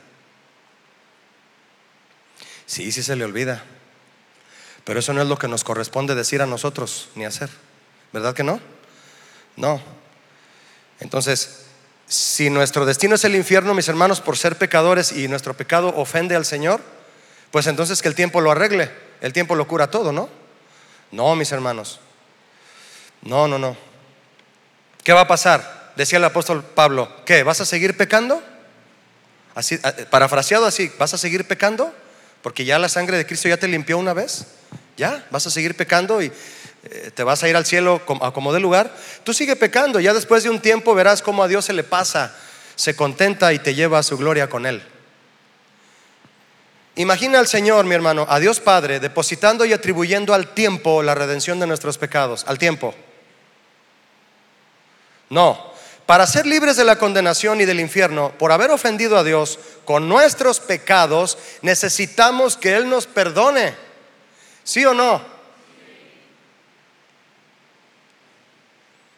Sí, sí se le olvida. Pero eso no es lo que nos corresponde decir a nosotros ni hacer. ¿Verdad que no? No. Entonces, si nuestro destino es el infierno, mis hermanos, por ser pecadores y nuestro pecado ofende al Señor, pues entonces que el tiempo lo arregle. El tiempo lo cura todo, ¿no? No, mis hermanos. No, no, no. ¿Qué va a pasar? Decía el apóstol Pablo, ¿qué? ¿Vas a seguir pecando? Así, parafraseado así, ¿vas a seguir pecando? Porque ya la sangre de Cristo ya te limpió una vez. ¿Ya? ¿Vas a seguir pecando y eh, te vas a ir al cielo a como de lugar? Tú sigue pecando, ya después de un tiempo verás cómo a Dios se le pasa, se contenta y te lleva a su gloria con Él. Imagina al Señor, mi hermano, a Dios Padre, depositando y atribuyendo al tiempo la redención de nuestros pecados, al tiempo. No, para ser libres de la condenación y del infierno, por haber ofendido a Dios con nuestros pecados, necesitamos que Él nos perdone. ¿Sí o no?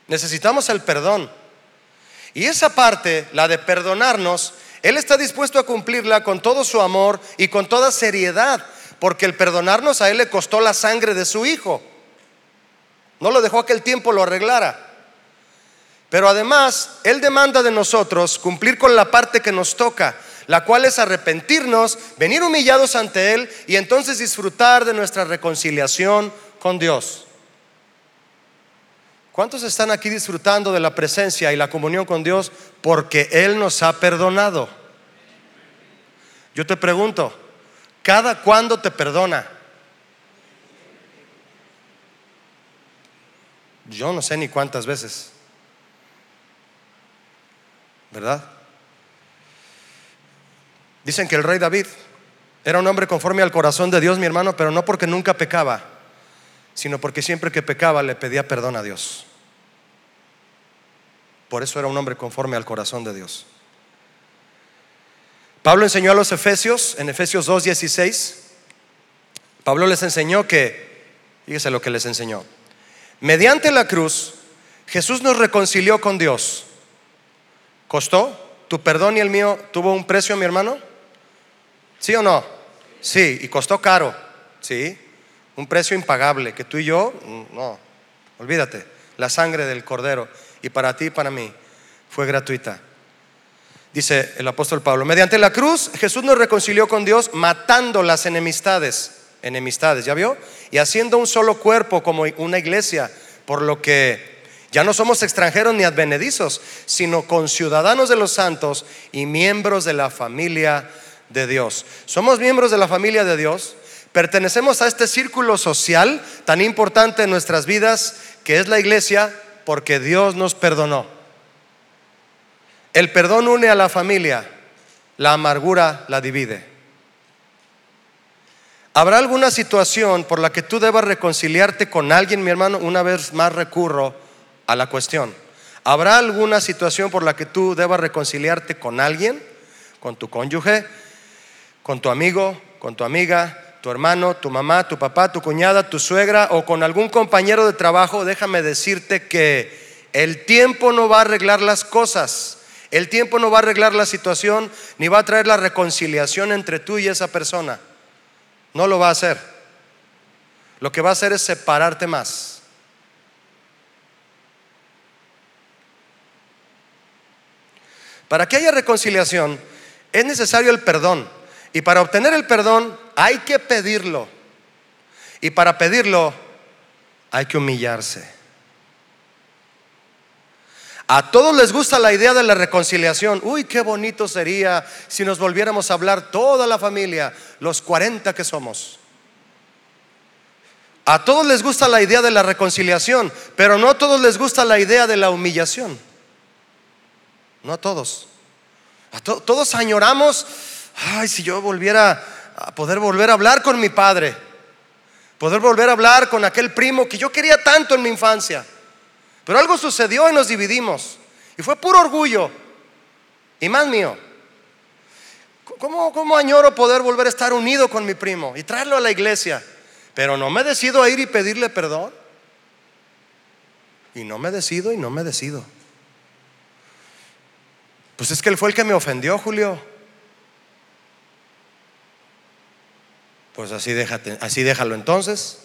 Necesitamos el perdón. Y esa parte, la de perdonarnos, Él está dispuesto a cumplirla con todo su amor y con toda seriedad, porque el perdonarnos a Él le costó la sangre de su Hijo. No lo dejó que el tiempo lo arreglara. Pero además, Él demanda de nosotros cumplir con la parte que nos toca, la cual es arrepentirnos, venir humillados ante Él y entonces disfrutar de nuestra reconciliación con Dios. ¿Cuántos están aquí disfrutando de la presencia y la comunión con Dios porque Él nos ha perdonado? Yo te pregunto, ¿cada cuándo te perdona? Yo no sé ni cuántas veces. ¿Verdad? Dicen que el rey David era un hombre conforme al corazón de Dios, mi hermano, pero no porque nunca pecaba, sino porque siempre que pecaba le pedía perdón a Dios. Por eso era un hombre conforme al corazón de Dios. Pablo enseñó a los Efesios, en Efesios 2.16, Pablo les enseñó que, fíjese lo que les enseñó, mediante la cruz, Jesús nos reconcilió con Dios ¿Costó? ¿Tu perdón y el mío tuvo un precio, mi hermano? ¿Sí o no? Sí, y costó caro. Sí, un precio impagable que tú y yo, mm, no, olvídate, la sangre del cordero y para ti y para mí fue gratuita. Dice el apóstol Pablo, mediante la cruz Jesús nos reconcilió con Dios matando las enemistades, enemistades, ¿ya vio? Y haciendo un solo cuerpo como una iglesia, por lo que ya no somos extranjeros ni advenedizos, sino conciudadanos de los santos y miembros de la familia de Dios. Somos miembros de la familia de Dios, pertenecemos a este círculo social tan importante en nuestras vidas que es la iglesia porque Dios nos perdonó. El perdón une a la familia, la amargura la divide. ¿Habrá alguna situación por la que tú debas reconciliarte con alguien, mi hermano? Una vez más recurro a la cuestión. ¿Habrá alguna situación por la que tú debas reconciliarte con alguien, con tu cónyuge, con tu amigo, con tu amiga, tu hermano, tu mamá, tu papá, tu cuñada, tu suegra o con algún compañero de trabajo? Déjame decirte que el tiempo no va a arreglar las cosas. El tiempo no va a arreglar la situación ni va a traer la reconciliación entre tú y esa persona. No lo va a hacer. Lo que va a hacer es separarte más. Para que haya reconciliación es necesario el perdón. Y para obtener el perdón hay que pedirlo. Y para pedirlo hay que humillarse. A todos les gusta la idea de la reconciliación. Uy, qué bonito sería si nos volviéramos a hablar toda la familia, los 40 que somos. A todos les gusta la idea de la reconciliación, pero no a todos les gusta la idea de la humillación. No a todos. A todos añoramos, ay, si yo volviera a poder volver a hablar con mi padre, poder volver a hablar con aquel primo que yo quería tanto en mi infancia. Pero algo sucedió y nos dividimos. Y fue puro orgullo. Y más mío. ¿Cómo, ¿Cómo añoro poder volver a estar unido con mi primo y traerlo a la iglesia? Pero no me decido a ir y pedirle perdón. Y no me decido y no me decido. Pues es que él fue el que me ofendió, Julio. Pues así, déjate, así déjalo entonces.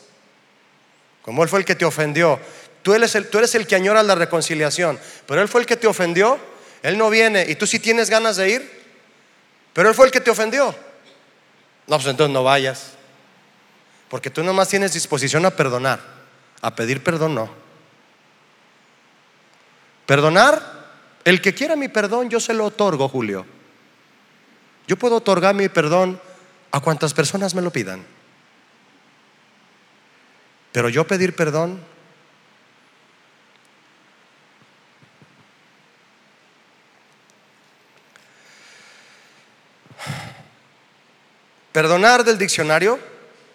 Como él fue el que te ofendió. Tú eres, el, tú eres el que añora la reconciliación, pero él fue el que te ofendió. Él no viene y tú sí tienes ganas de ir, pero él fue el que te ofendió. No, pues entonces no vayas. Porque tú nomás tienes disposición a perdonar. A pedir perdón no. Perdonar, el que quiera mi perdón, yo se lo otorgo, Julio. Yo puedo otorgar mi perdón a cuantas personas me lo pidan. Pero yo pedir perdón, Perdonar del diccionario,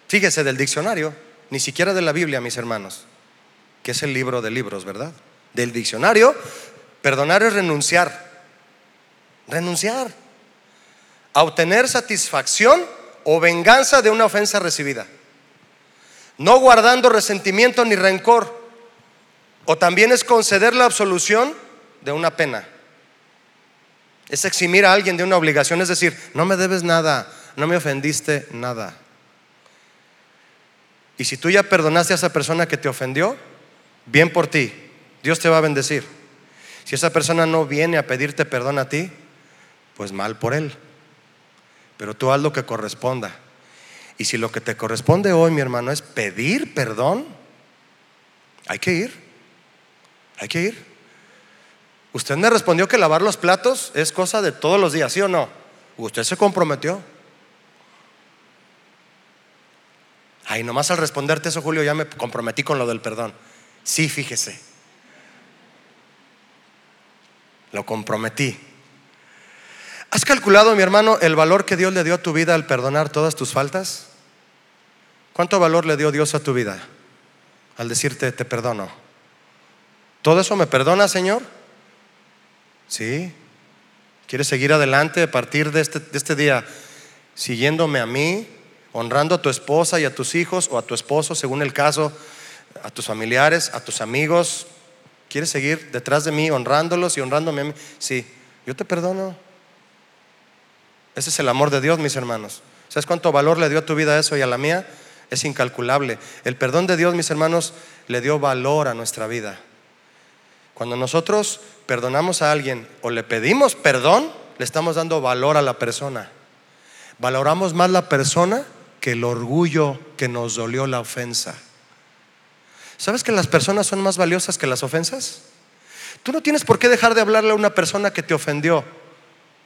fíjese del diccionario, ni siquiera de la Biblia, mis hermanos, que es el libro de libros, ¿verdad? Del diccionario, perdonar es renunciar. Renunciar a obtener satisfacción o venganza de una ofensa recibida. No guardando resentimiento ni rencor. O también es conceder la absolución de una pena. Es eximir a alguien de una obligación, es decir, no me debes nada, no me ofendiste nada. Y si tú ya perdonaste a esa persona que te ofendió, bien por ti, Dios te va a bendecir. Si esa persona no viene a pedirte perdón a ti, pues mal por él. Pero tú haz lo que corresponda. Y si lo que te corresponde hoy, mi hermano, es pedir perdón, hay que ir. Hay que ir. Usted me respondió que lavar los platos es cosa de todos los días, ¿sí o no? Usted se comprometió. Ay, nomás al responderte eso, Julio, ya me comprometí con lo del perdón. Sí, fíjese. Lo comprometí. ¿Has calculado, mi hermano, el valor que Dios le dio a tu vida al perdonar todas tus faltas? ¿Cuánto valor le dio Dios a tu vida al decirte te perdono? ¿Todo eso me perdona, Señor? Sí. ¿Quieres seguir adelante a partir de este, de este día siguiéndome a mí, honrando a tu esposa y a tus hijos o a tu esposo, según el caso, a tus familiares, a tus amigos. ¿Quieres seguir detrás de mí honrándolos y honrándome a mí? Sí, yo te perdono. Ese es el amor de Dios, mis hermanos. ¿Sabes cuánto valor le dio a tu vida eso y a la mía? Es incalculable. El perdón de Dios, mis hermanos, le dio valor a nuestra vida. Cuando nosotros perdonamos a alguien o le pedimos perdón, le estamos dando valor a la persona. Valoramos más la persona que el orgullo que nos dolió la ofensa. ¿Sabes que las personas son más valiosas que las ofensas? Tú no tienes por qué dejar de hablarle a una persona que te ofendió.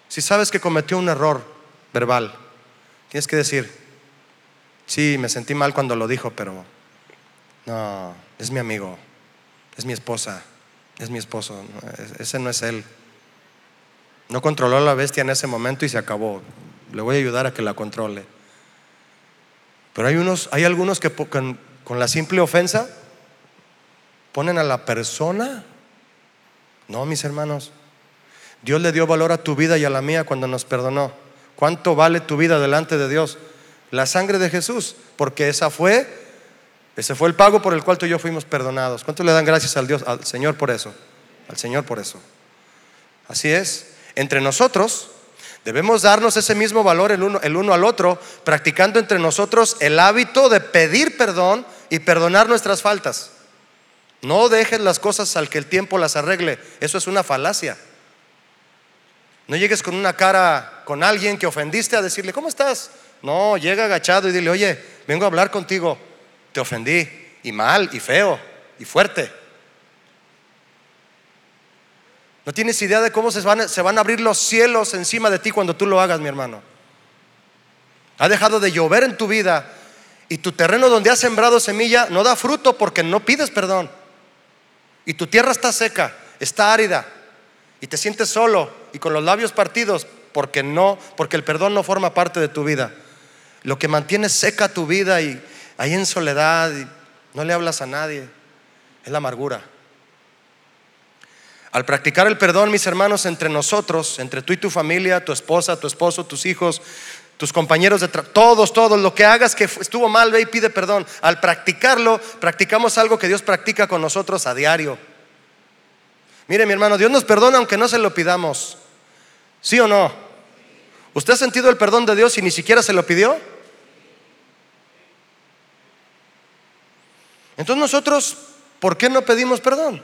Si sabes que cometió un error verbal, tienes que decir, sí, me sentí mal cuando lo dijo, pero no, es mi amigo, es mi esposa, es mi esposo, ese no es él. No controló a la bestia en ese momento y se acabó. Le voy a ayudar a que la controle. Pero hay, unos, hay algunos que con, con la simple ofensa ponen a la persona. No, mis hermanos. Dios le dio valor a tu vida y a la mía cuando nos perdonó. ¿Cuánto vale tu vida delante de Dios? La sangre de Jesús, porque esa fue, ese fue el pago por el cual tú y yo fuimos perdonados. ¿Cuánto le dan gracias al Dios, al Señor por eso? Al Señor por eso. Así es. Entre nosotros Debemos darnos ese mismo valor el uno, el uno al otro, practicando entre nosotros el hábito de pedir perdón y perdonar nuestras faltas. No dejes las cosas al que el tiempo las arregle. Eso es una falacia. No llegues con una cara con alguien que ofendiste a decirle, ¿cómo estás? No, llega agachado y dile, oye, vengo a hablar contigo. Te ofendí. Y mal, y feo, y fuerte. No tienes idea de cómo se van, a abrir los cielos encima de ti cuando tú lo hagas, mi hermano. Ha dejado de llover en tu vida y tu terreno donde has sembrado semilla no da fruto porque no pides perdón. Y tu tierra está seca, está árida y te sientes solo y con los labios partidos porque no, porque el perdón no forma parte de tu vida. Lo que mantiene seca tu vida y ahí en soledad y no le hablas a nadie es la amargura. Al practicar el perdón, mis hermanos, entre nosotros, entre tú y tu familia, tu esposa, tu esposo, tus hijos, tus compañeros de todos, todos, lo que hagas que estuvo mal, ve y pide perdón. Al practicarlo, practicamos algo que Dios practica con nosotros a diario. Mire, mi hermano, Dios nos perdona aunque no se lo pidamos. ¿Sí o no? ¿Usted ha sentido el perdón de Dios y ni siquiera se lo pidió? Entonces nosotros, ¿por qué no pedimos perdón?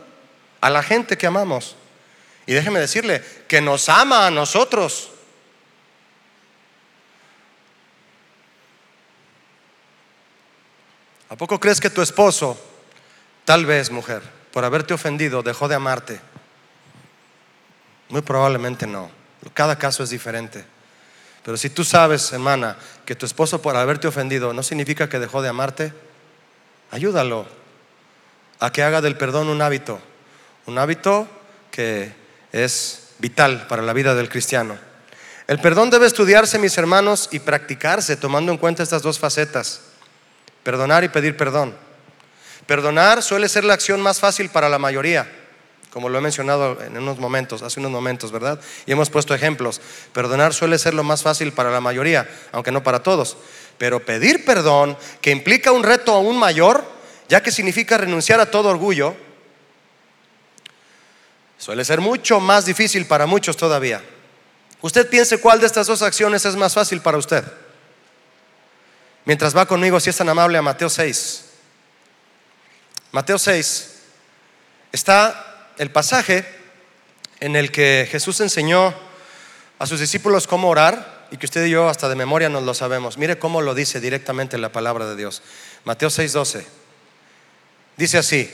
A la gente que amamos. Y déjeme decirle, que nos ama a nosotros. ¿A poco crees que tu esposo, tal vez mujer, por haberte ofendido, dejó de amarte? Muy probablemente no. Cada caso es diferente. Pero si tú sabes, hermana, que tu esposo por haberte ofendido no significa que dejó de amarte, ayúdalo a que haga del perdón un hábito. Un hábito que es vital para la vida del cristiano. El perdón debe estudiarse, mis hermanos, y practicarse tomando en cuenta estas dos facetas. Perdonar y pedir perdón. Perdonar suele ser la acción más fácil para la mayoría, como lo he mencionado en unos momentos, hace unos momentos, ¿verdad? Y hemos puesto ejemplos. Perdonar suele ser lo más fácil para la mayoría, aunque no para todos. Pero pedir perdón, que implica un reto aún mayor, ya que significa renunciar a todo orgullo, suele ser mucho más difícil para muchos todavía. Usted piense cuál de estas dos acciones es más fácil para usted. Mientras va conmigo, si es tan amable, a Mateo 6. Mateo 6 está el pasaje en el que Jesús enseñó a sus discípulos cómo orar y que usted y yo hasta de memoria nos lo sabemos. Mire cómo lo dice directamente la palabra de Dios. Mateo 6:12. Dice así,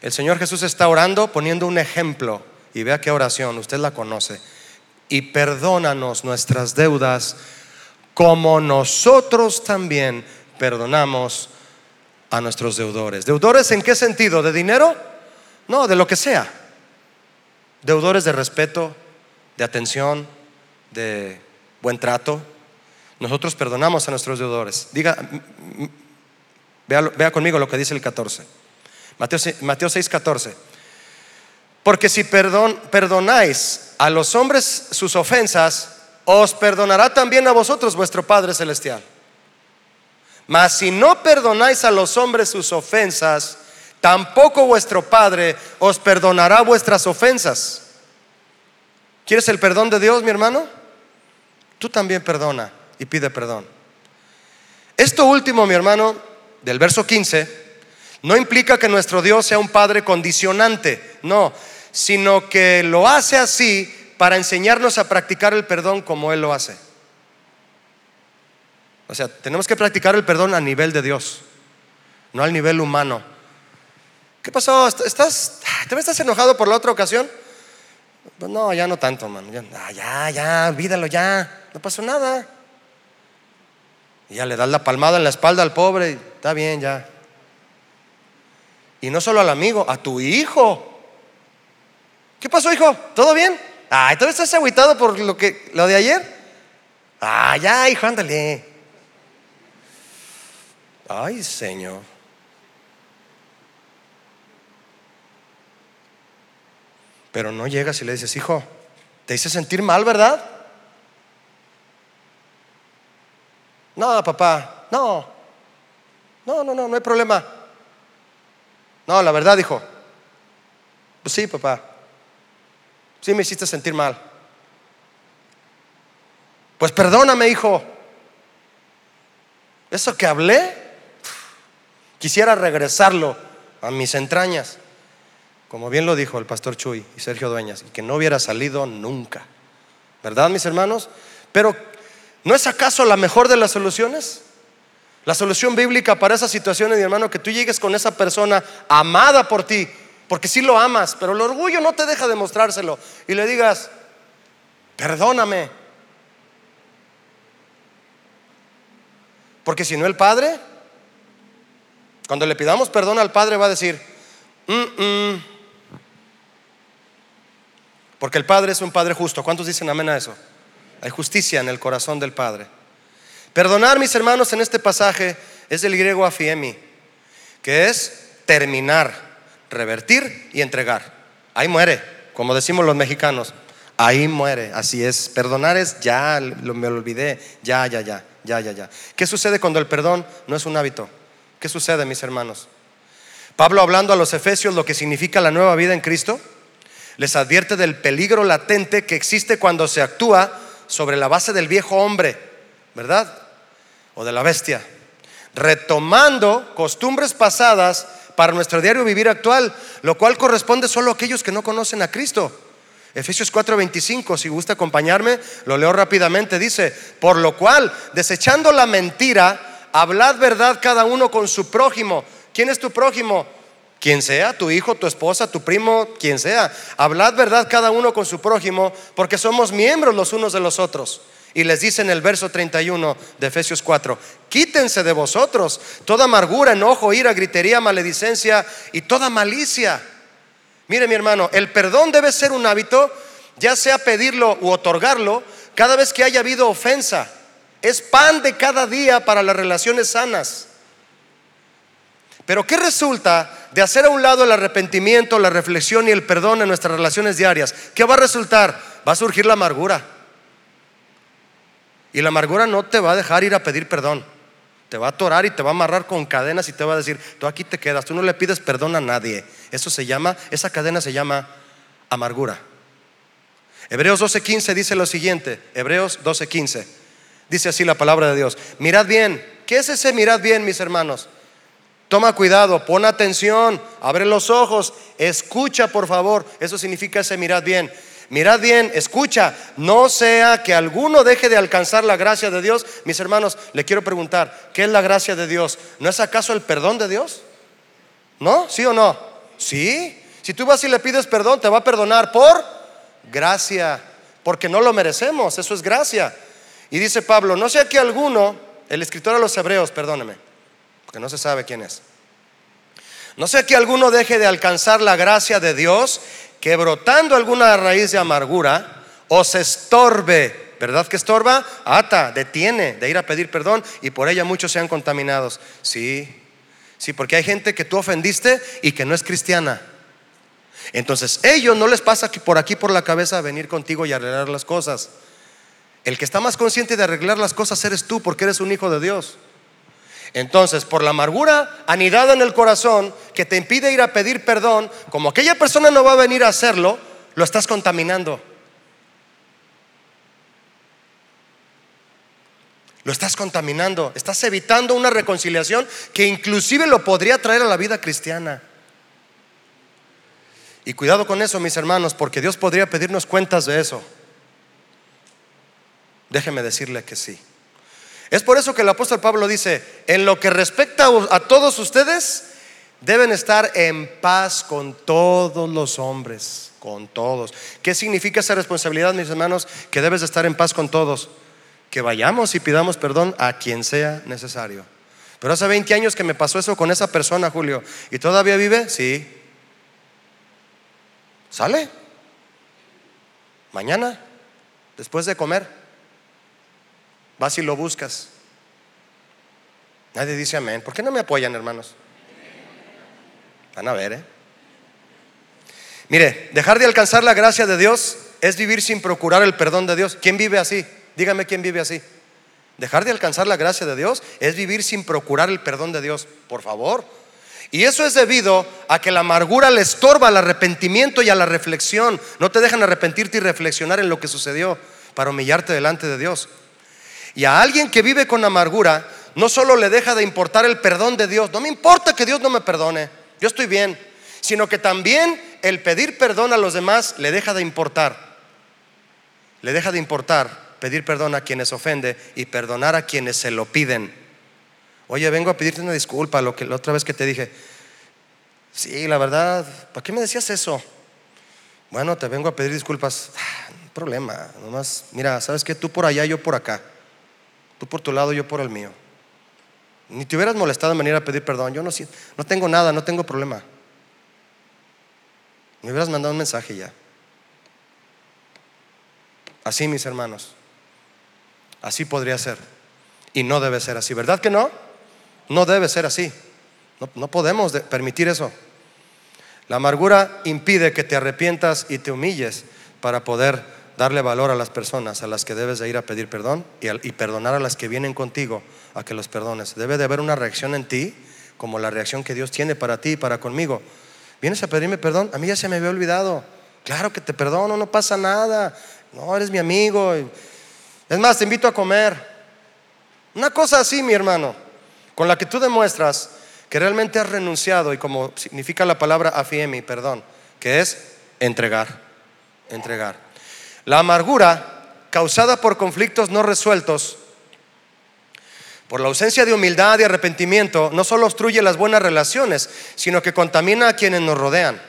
el Señor Jesús está orando poniendo un ejemplo y vea qué oración, usted la conoce. Y perdónanos nuestras deudas como nosotros también perdonamos a nuestros deudores. ¿Deudores en qué sentido? ¿De dinero? No, de lo que sea. Deudores de respeto, de atención, de buen trato. Nosotros perdonamos a nuestros deudores. Diga, vea, conmigo lo que dice el 14. Mateo, Mateo 6, 14. Porque si perdon, perdonáis a los hombres sus ofensas, os perdonará también a vosotros vuestro Padre Celestial. Mas si no perdonáis a los hombres sus ofensas, tampoco vuestro Padre os perdonará vuestras ofensas. ¿Quieres el perdón de Dios, mi hermano? Tú también perdona y pide perdón. Esto último, mi hermano, del verso 15, no implica que nuestro Dios sea un Padre condicionante, no, sino que lo hace así para enseñarnos a practicar el perdón como Él lo hace. O sea, tenemos que practicar el perdón a nivel de Dios, no al nivel humano. ¿Qué pasó? ¿Estás, ¿Te estás enojado por la otra ocasión? No, ya no tanto, mano. Ya, ah, ya, ya, olvídalo ya. No pasó nada. Y ya le das la palmada en la espalda al pobre. está bien, ya. Y no solo al amigo, a tu hijo. ¿Qué pasó, hijo? ¿Todo bien? Ay, ¿todavía estás agüitado por lo, que, lo de ayer? Ay, ya, hijo, ándale. Ay, Señor. Pero no llegas y le dices, hijo, te hice sentir mal, ¿verdad? No, papá, no. No, no, no, no hay problema. No, la verdad, hijo. Pues sí, papá. Sí me hiciste sentir mal. Pues perdóname, hijo. Eso que hablé, quisiera regresarlo a mis entrañas. Como bien lo dijo el pastor Chuy y Sergio Dueñas, y que no hubiera salido nunca. ¿Verdad, mis hermanos? Pero, ¿no es acaso la mejor de las soluciones? La solución bíblica para esas situaciones, mi hermano, que tú llegues con esa persona amada por ti, porque sí lo amas, pero el orgullo no te deja demostrárselo. Y le digas, perdóname. Porque si no el Padre, cuando le pidamos perdón al Padre va a decir, porque el Padre es un Padre justo. ¿Cuántos dicen amén a eso? Hay justicia en el corazón del Padre. Perdonar, mis hermanos, en este pasaje es del griego afiemi, que es terminar revertir y entregar. Ahí muere, como decimos los mexicanos. Ahí muere, así es. Perdonar es ya, me lo olvidé, ya, ya, ya, ya, ya, ya. ¿Qué sucede cuando el perdón no es un hábito? ¿Qué sucede, mis hermanos? Pablo hablando a los efesios lo que significa la nueva vida en Cristo. Les advierte del peligro latente que existe cuando se actúa sobre la base del viejo hombre, ¿verdad? O de la bestia. Retomando costumbres pasadas para nuestro diario vivir actual, lo cual corresponde solo a aquellos que no conocen a Cristo. Efesios 4:25, si gusta acompañarme, lo leo rápidamente, dice, por lo cual, desechando la mentira, hablad verdad cada uno con su prójimo. ¿Quién es tu prójimo? Quien sea, tu hijo, tu esposa, tu primo, quien sea. Hablad verdad cada uno con su prójimo, porque somos miembros los unos de los otros. Y les dice en el verso 31 de Efesios 4, quítense de vosotros toda amargura, enojo, ira, gritería, maledicencia y toda malicia. Mire mi hermano, el perdón debe ser un hábito, ya sea pedirlo u otorgarlo, cada vez que haya habido ofensa. Es pan de cada día para las relaciones sanas. Pero ¿qué resulta de hacer a un lado el arrepentimiento, la reflexión y el perdón en nuestras relaciones diarias? ¿Qué va a resultar? Va a surgir la amargura. Y la amargura no te va a dejar ir a pedir perdón. Te va a atorar y te va a amarrar con cadenas y te va a decir, tú aquí te quedas, tú no le pides perdón a nadie. Eso se llama, esa cadena se llama amargura. Hebreos 12:15 dice lo siguiente, Hebreos 12:15. Dice así la palabra de Dios. Mirad bien, ¿qué es ese mirad bien, mis hermanos? Toma cuidado, pon atención, abre los ojos, escucha por favor. Eso significa ese mirad bien. Mirad bien, escucha, no sea que alguno deje de alcanzar la gracia de Dios. Mis hermanos, le quiero preguntar, ¿qué es la gracia de Dios? ¿No es acaso el perdón de Dios? ¿No? ¿Sí o no? Sí. Si tú vas y le pides perdón, te va a perdonar por gracia, porque no lo merecemos, eso es gracia. Y dice Pablo, no sea que alguno, el escritor de los hebreos, perdóneme, porque no se sabe quién es. No sea que alguno deje de alcanzar la gracia de Dios que brotando alguna raíz de amargura os estorbe, ¿verdad que estorba? Ata, detiene de ir a pedir perdón y por ella muchos sean contaminados. Sí, sí, porque hay gente que tú ofendiste y que no es cristiana. Entonces, ellos no les pasa por aquí por la cabeza venir contigo y arreglar las cosas. El que está más consciente de arreglar las cosas eres tú porque eres un hijo de Dios. Entonces, por la amargura anidada en el corazón que te impide ir a pedir perdón, como aquella persona no va a venir a hacerlo, lo estás contaminando. Lo estás contaminando, estás evitando una reconciliación que inclusive lo podría traer a la vida cristiana. Y cuidado con eso, mis hermanos, porque Dios podría pedirnos cuentas de eso. Déjeme decirle que sí. Es por eso que el apóstol Pablo dice, en lo que respecta a todos ustedes, deben estar en paz con todos los hombres, con todos. ¿Qué significa esa responsabilidad, mis hermanos? Que debes de estar en paz con todos. Que vayamos y pidamos perdón a quien sea necesario. Pero hace 20 años que me pasó eso con esa persona, Julio. ¿Y todavía vive? Sí. ¿Sale? Mañana, después de comer. Vas y lo buscas. Nadie dice amén. ¿Por qué no me apoyan, hermanos? Van a ver, ¿eh? Mire, dejar de alcanzar la gracia de Dios es vivir sin procurar el perdón de Dios. ¿Quién vive así? Dígame quién vive así. Dejar de alcanzar la gracia de Dios es vivir sin procurar el perdón de Dios. Por favor. Y eso es debido a que la amargura le estorba al arrepentimiento y a la reflexión. No te dejan arrepentirte y reflexionar en lo que sucedió para humillarte delante de Dios. Y a alguien que vive con amargura, no solo le deja de importar el perdón de Dios, no me importa que Dios no me perdone, yo estoy bien, sino que también el pedir perdón a los demás le deja de importar. Le deja de importar pedir perdón a quienes ofende y perdonar a quienes se lo piden. Oye, vengo a pedirte una disculpa lo que la otra vez que te dije. Sí, la verdad, ¿para qué me decías eso? Bueno, te vengo a pedir disculpas. Ah, no problema, nomás, mira, ¿sabes qué? Tú por allá, yo por acá. Tú por tu lado, yo por el mío. Ni te hubieras molestado en venir a pedir perdón. Yo no, no tengo nada, no tengo problema. Me hubieras mandado un mensaje ya. Así, mis hermanos. Así podría ser. Y no debe ser así. ¿Verdad que no? No debe ser así. No, no podemos permitir eso. La amargura impide que te arrepientas y te humilles para poder darle valor a las personas a las que debes de ir a pedir perdón y, perdonar a las que vienen contigo a que los perdones. Debe de haber una reacción en ti, como la reacción que Dios tiene para ti y para conmigo. ¿Vienes a pedirme perdón? A mí ya se me había olvidado. Claro que te perdono, no pasa nada. No, eres mi amigo. Es más, te invito a comer. Una cosa así, mi hermano, con la que tú demuestras que realmente has renunciado y como significa la palabra afiemi, perdón, que es entregar, entregar. La amargura causada por conflictos no resueltos, por la ausencia de humildad y arrepentimiento, no solo obstruye las buenas relaciones, sino que contamina a quienes nos rodean.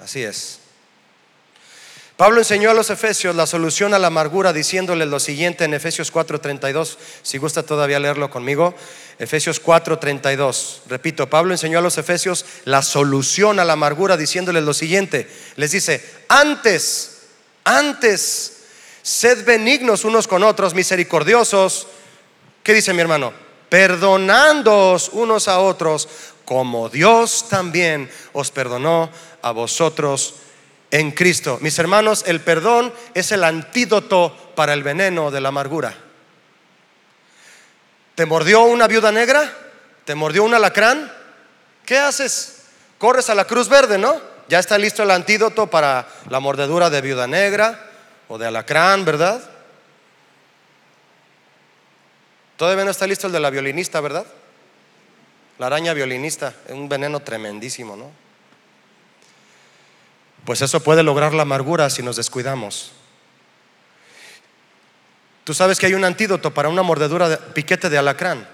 Así es. Pablo enseñó a los efesios la solución a la amargura diciéndoles lo siguiente en Efesios 4:32, si gusta todavía leerlo conmigo, Efesios 4:32. Repito, Pablo enseñó a los efesios la solución a la amargura diciéndoles lo siguiente, les dice, antes, antes, sed benignos unos con otros, misericordiosos. ¿Qué dice mi hermano? Perdonándoos unos a otros, como Dios también os perdonó a vosotros en Cristo. Mis hermanos, el perdón es el antídoto para el veneno de la amargura. ¿Te mordió una viuda negra? ¿Te mordió un alacrán? ¿Qué haces? Corres a la cruz verde, ¿no? Ya está listo el antídoto para la mordedura de viuda negra o de alacrán, ¿verdad? Todavía no está listo el de la violinista, ¿verdad? La araña violinista, es un veneno tremendísimo, ¿no? Pues eso puede lograr la amargura si nos descuidamos. Tú sabes que hay un antídoto para una mordedura de piquete de alacrán,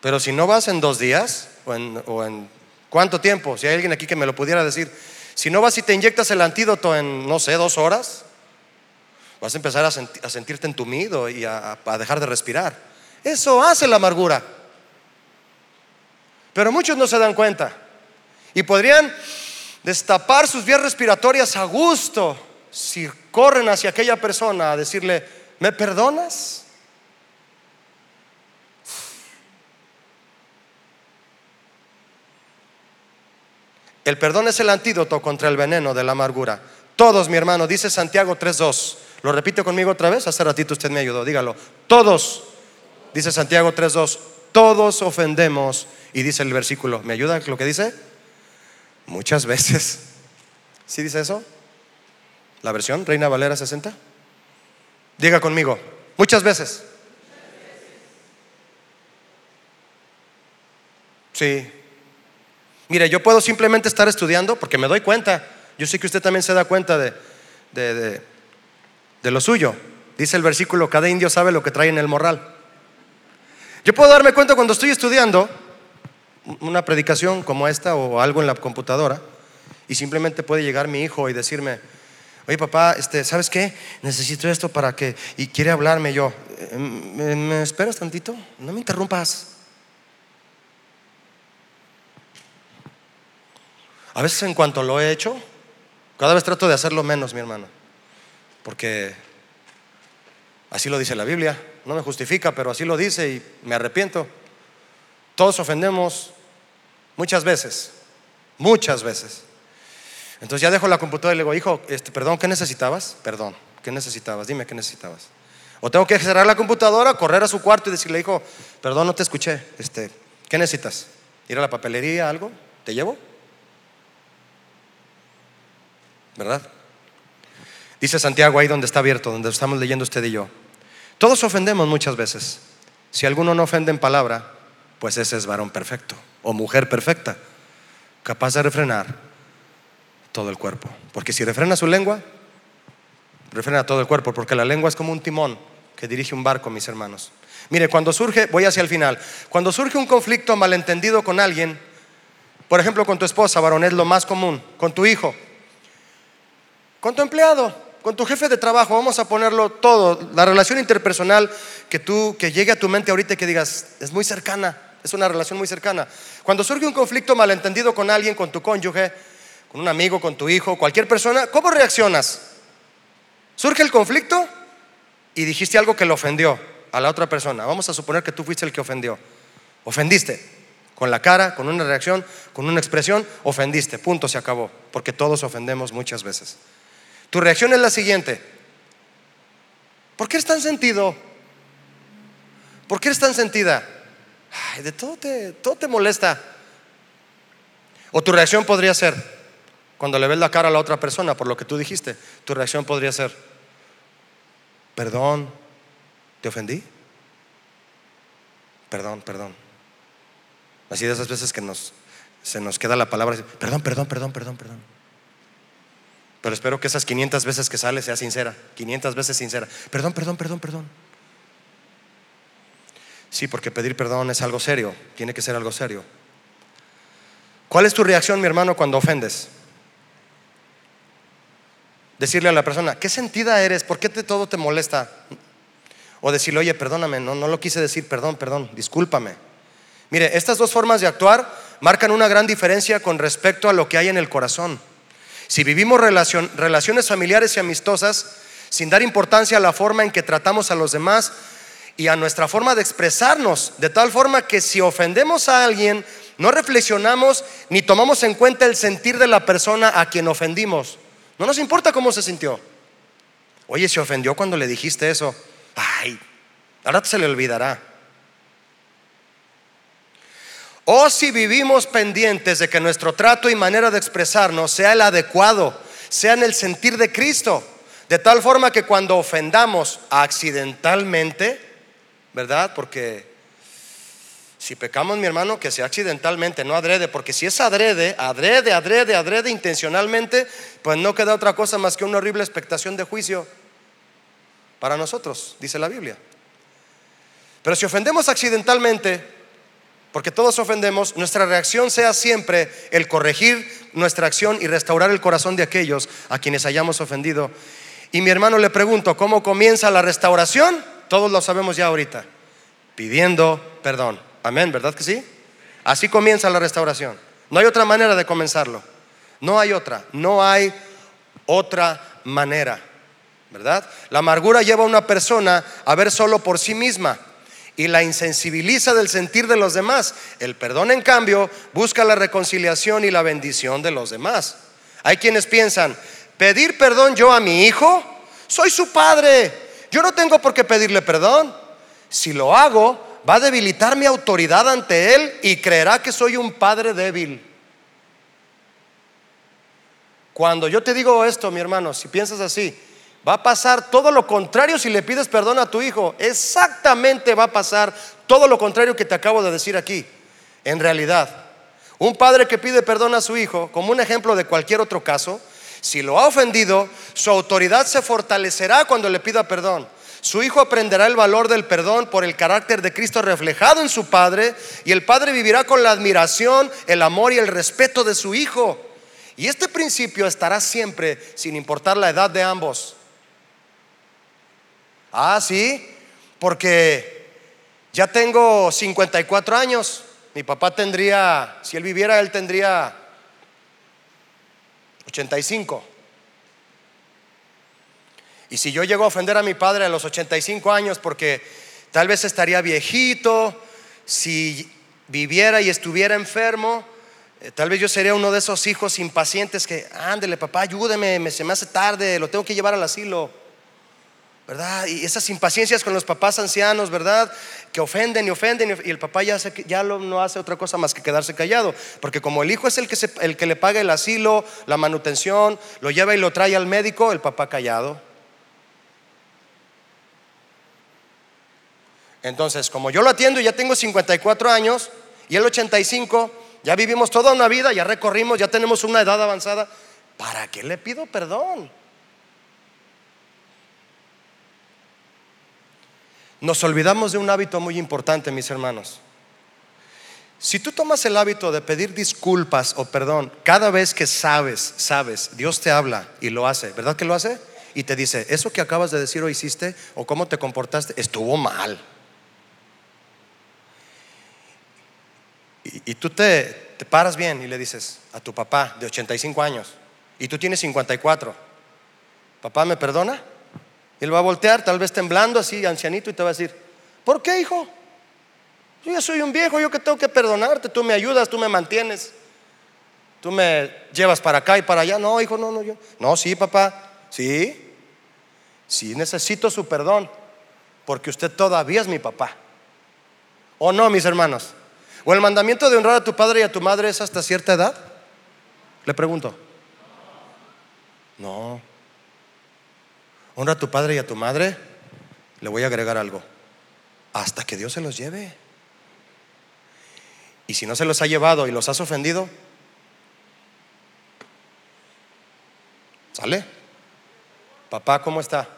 pero si no vas en dos días o en, cuánto tiempo, si hay alguien aquí que me lo pudiera decir, si no vas y te inyectas el antídoto en, no sé, dos horas, vas a empezar a, sentirte entumido y a dejar de respirar. Eso hace la amargura. Pero muchos no se dan cuenta y podrían destapar sus vías respiratorias a gusto si corren hacia aquella persona a decirle, ¿me perdonas? El perdón es el antídoto contra el veneno de la amargura. Todos, mi hermano, dice Santiago 3.2. Lo repito conmigo otra vez, hace ratito usted me ayudó, dígalo. Todos, dice Santiago 3.2, todos ofendemos. Y dice el versículo, ¿me ayuda lo que dice? Muchas veces. ¿Sí dice eso? ¿La versión Reina Valera 60? Diga conmigo, muchas veces. Sí. Mire, yo puedo simplemente estar estudiando porque me doy cuenta. Yo sé que usted también se da cuenta de, de, de lo suyo. Dice el versículo, cada indio sabe lo que trae en el morral. Yo puedo darme cuenta cuando estoy estudiando una predicación como esta o algo en la computadora y simplemente puede llegar mi hijo y decirme, oye papá, este, ¿sabes qué? Necesito esto para que, y quiere hablarme yo, eh, ¿me, esperas tantito? No me interrumpas. A veces en cuanto lo he hecho, cada vez trato de hacerlo menos, mi hermano, porque así lo dice la Biblia, no me justifica, pero así lo dice y me arrepiento. Todos ofendemos muchas veces, muchas veces. Entonces ya dejo la computadora y le digo, hijo, este, perdón, ¿qué necesitabas? Perdón, ¿qué necesitabas? Dime qué necesitabas. O tengo que cerrar la computadora, correr a su cuarto y decirle, hijo, perdón, no te escuché. Este, ¿Qué necesitas? ¿Ir a la papelería, algo? ¿Te llevo? ¿Verdad? Dice Santiago ahí donde está abierto, donde estamos leyendo usted y yo. Todos ofendemos muchas veces. Si alguno no ofende en palabra, pues ese es varón perfecto o mujer perfecta, capaz de refrenar todo el cuerpo. Porque si refrena su lengua, refrena todo el cuerpo, porque la lengua es como un timón que dirige un barco, mis hermanos. Mire, cuando surge, voy hacia el final, cuando surge un conflicto malentendido con alguien, por ejemplo con tu esposa, varón, es lo más común, con tu hijo, con tu empleado, con tu jefe de trabajo, vamos a ponerlo todo, la relación interpersonal que tú, que llegue a tu mente ahorita y que digas, es muy cercana, es una relación muy cercana. Cuando surge un conflicto malentendido con alguien, con tu cónyuge, con un amigo, con tu hijo, cualquier persona, ¿cómo reaccionas? Surge el conflicto y dijiste algo que le ofendió a la otra persona. Vamos a suponer que tú fuiste el que ofendió. Ofendiste. Con la cara, con una reacción, con una expresión, ofendiste. Punto, se acabó. Porque todos ofendemos muchas veces. Tu reacción es la siguiente. ¿Por qué eres tan sentido? ¿Por qué eres tan sentida? De todo te, todo te molesta. O tu reacción podría ser, Cuando le ves la cara a la otra persona por lo que tú dijiste, tu reacción podría ser, perdón, ¿te ofendí? Perdón, perdón. Así de esas veces que nos, se nos queda la palabra, perdón, perdón, perdón, perdón, perdón. Pero espero que esas 500 veces que sale sea sincera, 500 veces sincera. Perdón, perdón, perdón, perdón. Sí, porque pedir perdón es algo serio, tiene que ser algo serio. ¿Cuál es tu reacción, mi hermano, cuando ofendes? Decirle a la persona, ¿qué sentida eres? ¿Por qué todo te molesta? O decirle, oye, perdóname, no, no lo quise decir, perdón, perdón, discúlpame. Mire, estas dos formas de actuar marcan una gran diferencia con respecto a lo que hay en el corazón. Si vivimos relaciones familiares y amistosas sin dar importancia a la forma en que tratamos a los demás y a nuestra forma de expresarnos, de tal forma que si ofendemos a alguien, no reflexionamos ni tomamos en cuenta el sentir de la persona a quien ofendimos. No nos importa cómo se sintió. Oye, se ofendió cuando le dijiste eso. Ay, ahora se le olvidará. O si vivimos pendientes de que nuestro trato y manera de expresarnos sea el adecuado, sea en el sentir de Cristo, de tal forma que cuando ofendamos accidentalmente, ¿verdad? Porque si pecamos, mi hermano, que sea accidentalmente, no adrede, porque si es adrede, adrede, adrede, adrede, intencionalmente, pues no queda otra cosa más que una horrible expectación de juicio para nosotros, dice la Biblia. Pero si ofendemos accidentalmente, porque todos ofendemos, nuestra reacción sea siempre el corregir nuestra acción y restaurar el corazón de aquellos a quienes hayamos ofendido. Y mi hermano le pregunto, ¿cómo comienza la restauración? Todos lo sabemos ya ahorita, pidiendo perdón. Amén, ¿verdad que sí? Así comienza la restauración. No hay otra manera de comenzarlo. No hay otra, no hay otra manera, ¿verdad? La amargura lleva a una persona a ver solo por sí misma y la insensibiliza del sentir de los demás. El perdón, en cambio, busca la reconciliación y la bendición de los demás. Hay quienes piensan, pedir perdón yo a mi hijo, soy su padre, yo no tengo por qué pedirle perdón. Si lo hago, va a debilitar mi autoridad ante él y creerá que soy un padre débil. Cuando yo te digo esto, mi hermano, si piensas así, Va a pasar todo lo contrario si le pides perdón a tu hijo. Exactamente va a pasar todo lo contrario que te acabo de decir aquí. En realidad, un padre que pide perdón a su hijo, como un ejemplo de cualquier otro caso, si lo ha ofendido, su autoridad se fortalecerá cuando le pida perdón. Su hijo aprenderá el valor del perdón por el carácter de Cristo reflejado en su padre y el padre vivirá con la admiración, el amor y el respeto de su hijo. Y este principio estará siempre sin importar la edad de ambos. Ah, sí, porque ya tengo 54 años. Mi papá tendría, si él viviera, él tendría 85. Y si yo llego a ofender a mi padre a los 85 años porque tal vez estaría viejito, si viviera y estuviera enfermo, eh, tal vez yo sería uno de esos hijos impacientes que, ándele papá, ayúdeme, se me hace tarde, lo tengo que llevar al asilo. ¿Verdad? Y esas impaciencias con los papás ancianos, ¿verdad? Que ofenden y ofenden y el papá ya, no hace otra cosa más que quedarse callado, porque como el hijo es el que, el que le paga el asilo, la manutención, lo lleva y lo trae al médico, el papá callado. Entonces, como yo lo atiendo y ya tengo 54 años y él 85, ya vivimos toda una vida, ya recorrimos, ya tenemos una edad avanzada, ¿para qué le pido perdón? Nos olvidamos de un hábito muy importante, mis hermanos. Si tú tomas el hábito de pedir disculpas o perdón cada vez que sabes, sabes, Dios te habla y lo hace, ¿verdad que lo hace? Y te dice, eso que acabas de decir o hiciste o cómo te comportaste estuvo mal. Y, tú te, te paras bien y le dices a tu papá de 85 años y tú tienes 54, papá, ¿me perdona? Él va a voltear, tal vez temblando así, ancianito, y te va a decir, ¿por qué, hijo? Yo ya soy un viejo, yo que tengo que perdonarte, tú me ayudas, tú me mantienes, tú me llevas para acá y para allá. No, hijo, no, no, yo. No, sí, papá, sí, sí necesito su perdón, porque usted todavía es mi papá. ¿O no, mis hermanos? ¿O el mandamiento de honrar a tu padre y a tu madre es hasta cierta edad? Le pregunto. No. Honra a tu padre y a tu madre. Le voy a agregar algo. Hasta que Dios se los lleve. Y si no se los ha llevado y los has ofendido, ¿sale? Papá, ¿cómo está?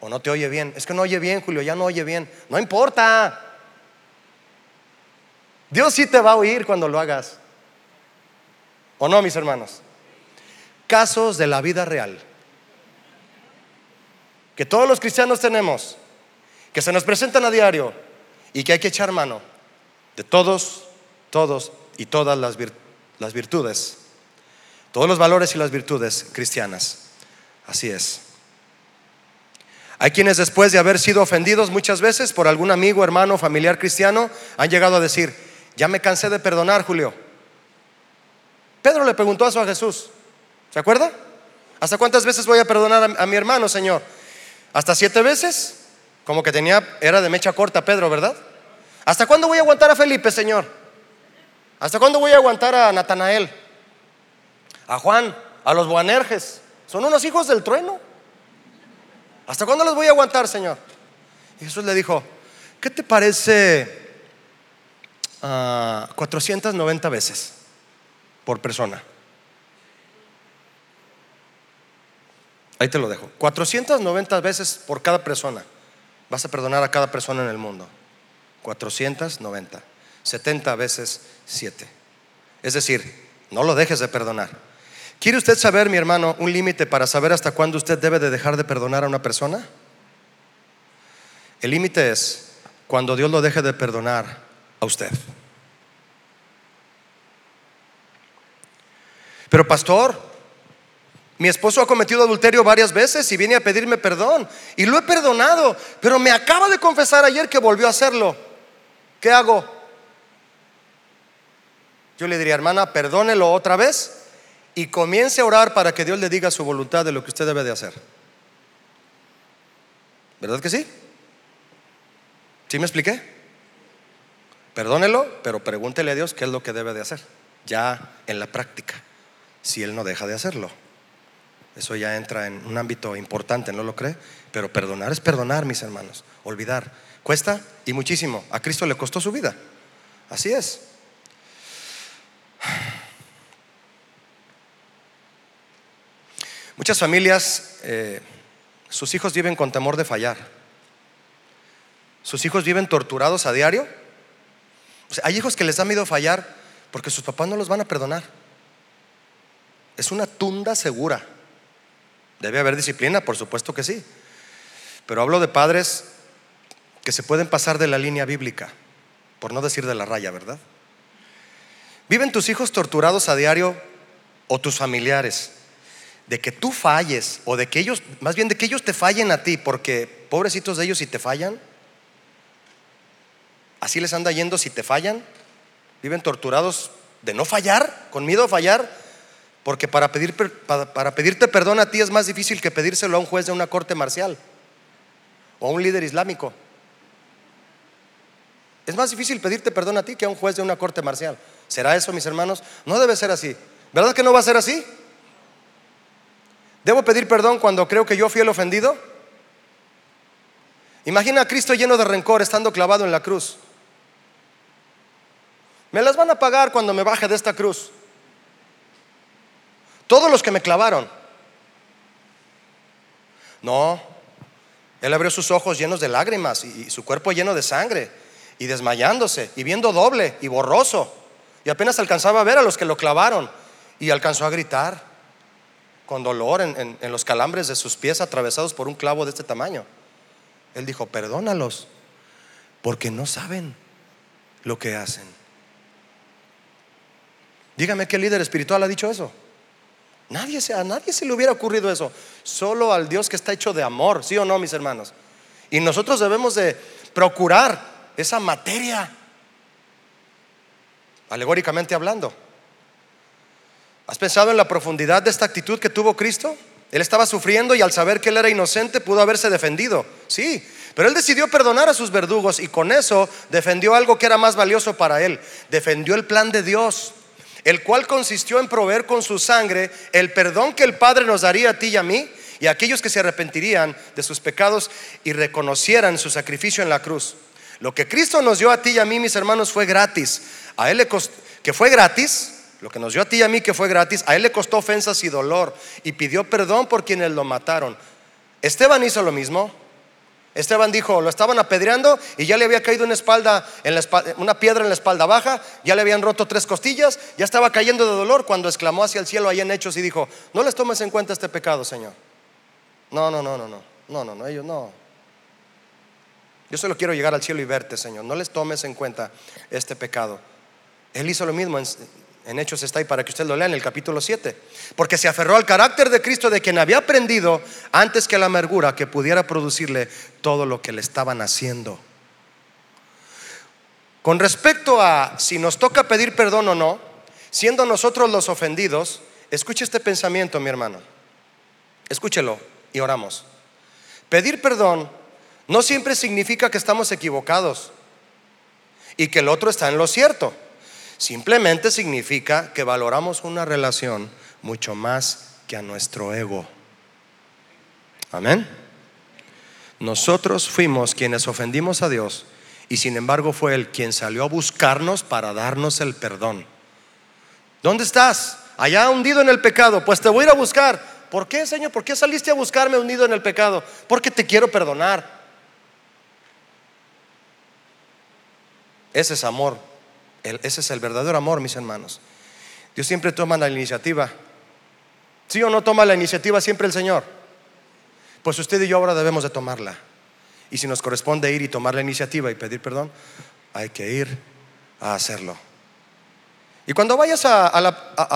¿O no te oye bien? Es que no oye bien, Julio, ya no oye bien. No importa. Dios sí te va a oír cuando lo hagas. ¿O no, mis hermanos? Casos de la vida real. Que todos los cristianos tenemos, que se nos presentan a diario y que hay que echar mano de todos, todos y todas las, las virtudes, todos los valores y las virtudes cristianas. Así es. Hay quienes después de haber sido ofendidos muchas veces por algún amigo, hermano, familiar cristiano, han llegado a decir, ya me cansé de perdonar, Julio. Pedro le preguntó eso a Jesús. ¿Se acuerda? ¿Hasta cuántas veces voy a perdonar a, mi hermano, Señor? ¿Hasta siete veces? Como que tenía, era de mecha corta Pedro, ¿verdad? ¿Hasta cuándo voy a aguantar a Felipe, Señor? ¿Hasta cuándo voy a aguantar a Natanael? A Juan, a los Boanerges. Son unos hijos del trueno. ¿Hasta cuándo los voy a aguantar, Señor? Y Jesús le dijo, ¿qué te parece 490 ah, veces por persona? Ahí te lo dejo. 490 veces por cada persona. Vas a perdonar a cada persona en el mundo. 490. 70 veces 7. Es decir, no lo dejes de perdonar. ¿Quiere usted saber, mi hermano, un límite para saber hasta cuándo usted debe de dejar de perdonar a una persona? El límite es cuando Dios lo deje de perdonar a usted. Pero pastor, mi esposo ha cometido adulterio varias veces y viene a pedirme perdón y lo he perdonado, pero me acaba de confesar ayer que volvió a hacerlo. ¿Qué hago? Yo le diría, hermana, perdónelo otra vez y comience a orar para que Dios le diga su voluntad de lo que usted debe de hacer. ¿Verdad que sí? ¿Sí me expliqué? Perdónelo, pero pregúntele a Dios qué es lo que debe de hacer, ya en la práctica, si Él no deja de hacerlo. Eso ya entra en un ámbito importante, ¿no lo cree? Pero perdonar es perdonar, mis hermanos. Olvidar. Cuesta y muchísimo. A Cristo le costó su vida. Así es. Muchas familias, eh, sus hijos viven con temor de fallar. Sus hijos viven torturados a diario. hay hijos que les da miedo fallar porque sus papás no los van a perdonar. Es una tunda segura. Debe haber disciplina, por supuesto que sí. Pero hablo de padres que se pueden pasar de la línea bíblica, por no decir de la raya, ¿verdad? ¿Viven tus hijos torturados a diario o tus familiares? de que tú falles o de que ellos, más bien de que ellos te fallen a ti, porque pobrecitos de ellos si te fallan, así les anda yendo si te fallan, viven torturados de no fallar, con miedo a fallar, porque para, pedir, para, pedirte perdón a ti es más difícil que pedírselo a un juez de una corte marcial o a un líder islámico. Es más difícil pedirte perdón a ti que a un juez de una corte marcial. ¿Será eso, mis hermanos? No debe ser así. ¿Verdad que no va a ser así? ¿Debo pedir perdón cuando creo que yo fui el ofendido? Imagina a Cristo lleno de rencor estando clavado en la cruz. Me las van a pagar cuando me baje de esta cruz. Todos los que me clavaron. No, él abrió sus ojos llenos de lágrimas y su cuerpo lleno de sangre y desmayándose y viendo doble y borroso. Y apenas alcanzaba a ver a los que lo clavaron y alcanzó a gritar con dolor en, los calambres de sus pies atravesados por un clavo de este tamaño. Él dijo, perdónalos, porque no saben lo que hacen. Dígame qué líder espiritual ha dicho eso. Nadie a nadie se le hubiera ocurrido eso. Solo al Dios que está hecho de amor, ¿sí o no, mis hermanos? Y nosotros debemos de procurar esa materia, alegóricamente hablando. ¿Has pensado en la profundidad de esta actitud que tuvo Cristo? Él estaba sufriendo y al saber que él era inocente pudo haberse defendido. Sí, pero él decidió perdonar a sus verdugos y con eso defendió algo que era más valioso para él. Defendió el plan de Dios. El cual consistió en proveer con su sangre el perdón que el Padre nos daría a ti y a mí y a aquellos que se arrepentirían de sus pecados y reconocieran su sacrificio en la cruz. Lo que Cristo nos dio a ti y a mí, mis hermanos, fue gratis. A él le costó, que fue gratis, lo que nos dio a ti y a mí que fue gratis, a él le costó ofensas y dolor y pidió perdón por quienes lo mataron. Esteban hizo lo mismo. Esteban dijo, lo estaban apedreando y ya le había caído una espalda, en la una piedra en la espalda baja, ya le habían roto tres costillas, ya estaba cayendo de dolor cuando exclamó hacia el cielo ahí en Hechos y dijo, no les tomes en cuenta este pecado, Señor. No, no, no, no, no, no, no, no, ellos no. Yo solo quiero llegar al cielo y verte, Señor. No les tomes en cuenta este pecado. Él hizo lo mismo en Hechos está ahí para que usted lo lea en el capítulo 7. Porque se aferró al carácter de Cristo de quien había aprendido antes que la amargura que pudiera producirle todo lo que le estaban haciendo. Con respecto a si nos toca pedir perdón o no, siendo nosotros los ofendidos, escuche este pensamiento, mi hermano. Escúchelo y oramos. Pedir perdón no siempre significa que estamos equivocados y que el otro está en lo cierto. Simplemente significa que valoramos una relación mucho más que a nuestro ego. Amén. Nosotros fuimos quienes ofendimos a Dios y sin embargo fue Él quien salió a buscarnos para darnos el perdón. ¿Dónde estás? Allá hundido en el pecado. Pues te voy a ir a buscar. ¿Por qué, Señor? ¿Por qué saliste a buscarme hundido en el pecado? Porque te quiero perdonar. Ese es amor ese es el verdadero amor, mis hermanos. Dios siempre toma la iniciativa. ¿Sí o no toma la iniciativa siempre el Señor? Pues usted y yo ahora debemos de tomarla. Y si nos corresponde ir y tomar la iniciativa y pedir perdón, hay que ir a hacerlo. Y cuando vayas a,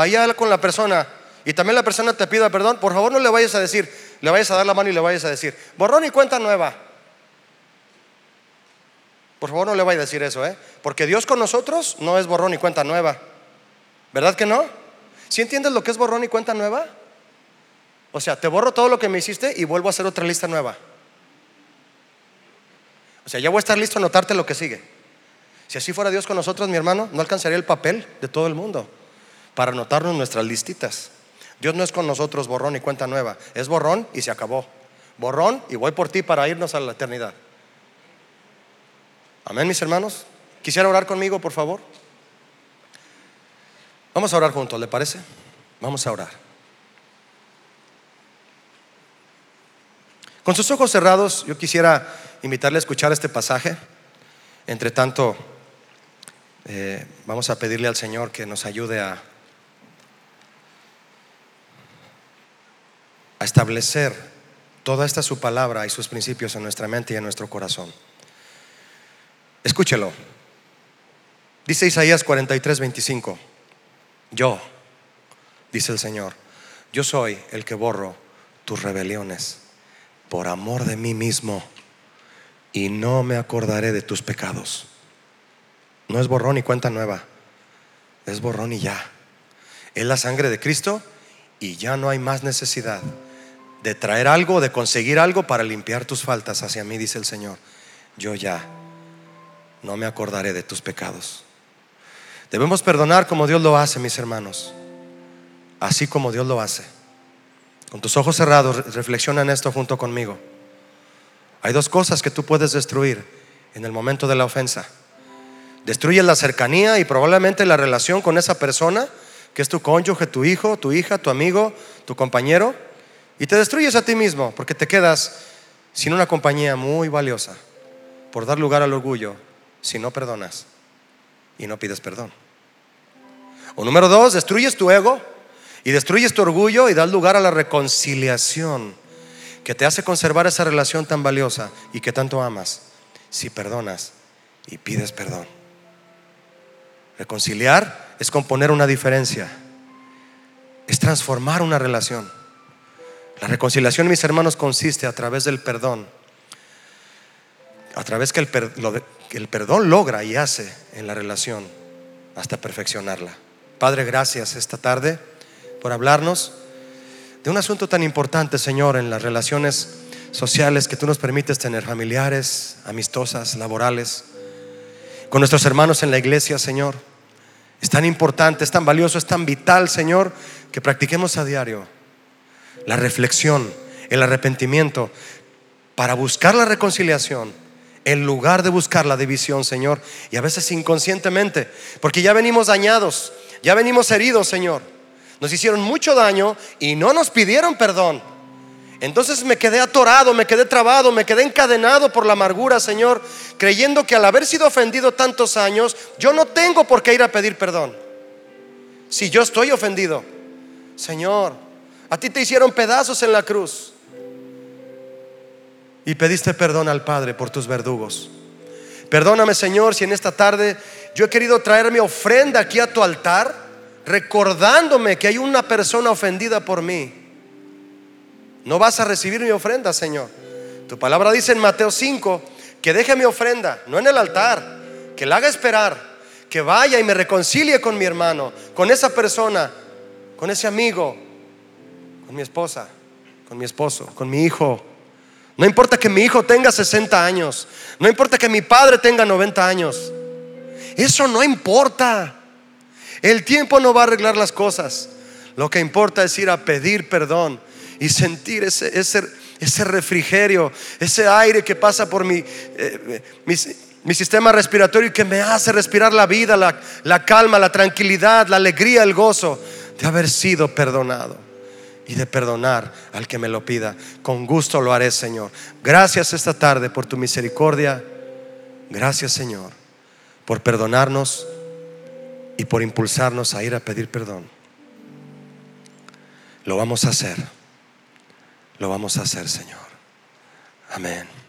allá con la persona y también la persona te pida perdón, por favor no le vayas a decir, le vayas a dar la mano y le vayas a decir, borrón y cuenta nueva. Por favor, no le vaya a decir eso, ¿eh? Porque Dios con nosotros no es borrón y cuenta nueva. ¿Verdad que no? ¿Si entiendes lo que es borrón y cuenta nueva? O sea, te borro todo lo que me hiciste y vuelvo a hacer otra lista nueva. O sea, ya voy a estar listo a anotarte lo que sigue. Si así fuera Dios con nosotros, mi hermano, no alcanzaría el papel de todo el mundo para anotarnos nuestras listitas. Dios no es con nosotros borrón y cuenta nueva. Es borrón y se acabó. Borrón y voy por ti para irnos a la eternidad. Amén, mis hermanos. Quisiera orar conmigo, por favor. Vamos a orar juntos, ¿le parece? Vamos a orar. Con sus ojos cerrados, yo quisiera invitarle a escuchar este pasaje. Entre tanto, eh, vamos a pedirle al Señor que nos ayude a, a establecer toda esta su palabra y sus principios en nuestra mente y en nuestro corazón. Escúchelo. Dice Isaías 43, 25. Yo, dice el Señor, yo soy el que borro tus rebeliones por amor de mí mismo y no me acordaré de tus pecados. No es borrón y cuenta nueva, es borrón y ya. Es la sangre de Cristo y ya no hay más necesidad de traer algo, de conseguir algo para limpiar tus faltas hacia mí, dice el Señor. Yo ya no me acordaré de tus pecados. Debemos perdonar como Dios lo hace, mis hermanos, así como Dios lo hace. Con tus ojos cerrados, reflexiona en esto junto conmigo. Hay dos cosas que tú puedes destruir en el momento de la ofensa. Destruyes la cercanía y probablemente la relación con esa persona, que es tu cónyuge, tu hijo, tu hija, tu amigo, tu compañero, y te destruyes a ti mismo porque te quedas sin una compañía muy valiosa por dar lugar al orgullo si no perdonas y no pides perdón. O número dos, destruyes tu ego y destruyes tu orgullo y das lugar a la reconciliación que te hace conservar esa relación tan valiosa y que tanto amas si perdonas y pides perdón. Reconciliar es componer una diferencia, es transformar una relación. La reconciliación, mis hermanos, consiste a través del perdón a través que el, perdón logra y hace en la relación hasta perfeccionarla. Padre, gracias esta tarde por hablarnos de un asunto tan importante, Señor, en las relaciones sociales que tú nos permites tener, familiares, amistosas, laborales, con nuestros hermanos en la iglesia, Señor. Es tan importante, es tan valioso, es tan vital, Señor, que practiquemos a diario la reflexión, el arrepentimiento, para buscar la reconciliación en lugar de buscar la división, Señor. Y a veces inconscientemente, porque ya venimos dañados, ya venimos heridos, Señor. Nos hicieron mucho daño y no nos pidieron perdón. Entonces me quedé atorado, me quedé trabado, me quedé encadenado por la amargura, Señor, creyendo que al haber sido ofendido tantos años, yo no tengo por qué ir a pedir perdón. Si yo estoy ofendido, Señor, a ti te hicieron pedazos en la cruz y pediste perdón al Padre por tus verdugos. Perdóname, Señor, si en esta tarde yo he querido traer mi ofrenda aquí a tu altar, recordándome que hay una persona ofendida por mí. No vas a recibir mi ofrenda, Señor. Tu palabra dice en Mateo 5 que deje mi ofrenda, no en el altar, que la haga esperar, que vaya y me reconcilie con mi hermano, con esa persona, con ese amigo, con mi esposa, con mi esposo, con mi hijo. No importa que mi hijo tenga 60 años, no importa que mi padre tenga 90 años. Eso no importa. El tiempo no va a arreglar las cosas. Lo que importa es ir a pedir perdón y sentir ese, ese, refrigerio, ese aire que pasa por mi, eh, mi, sistema respiratorio y que me hace respirar la vida, la, la calma, la tranquilidad, la alegría, el gozo de haber sido perdonado y de perdonar al que me lo pida. Con gusto lo haré, Señor. Gracias esta tarde por tu misericordia. Gracias, Señor, por perdonarnos y por impulsarnos a ir a pedir perdón. Lo vamos a hacer lo vamos a hacer, Señor. Amén.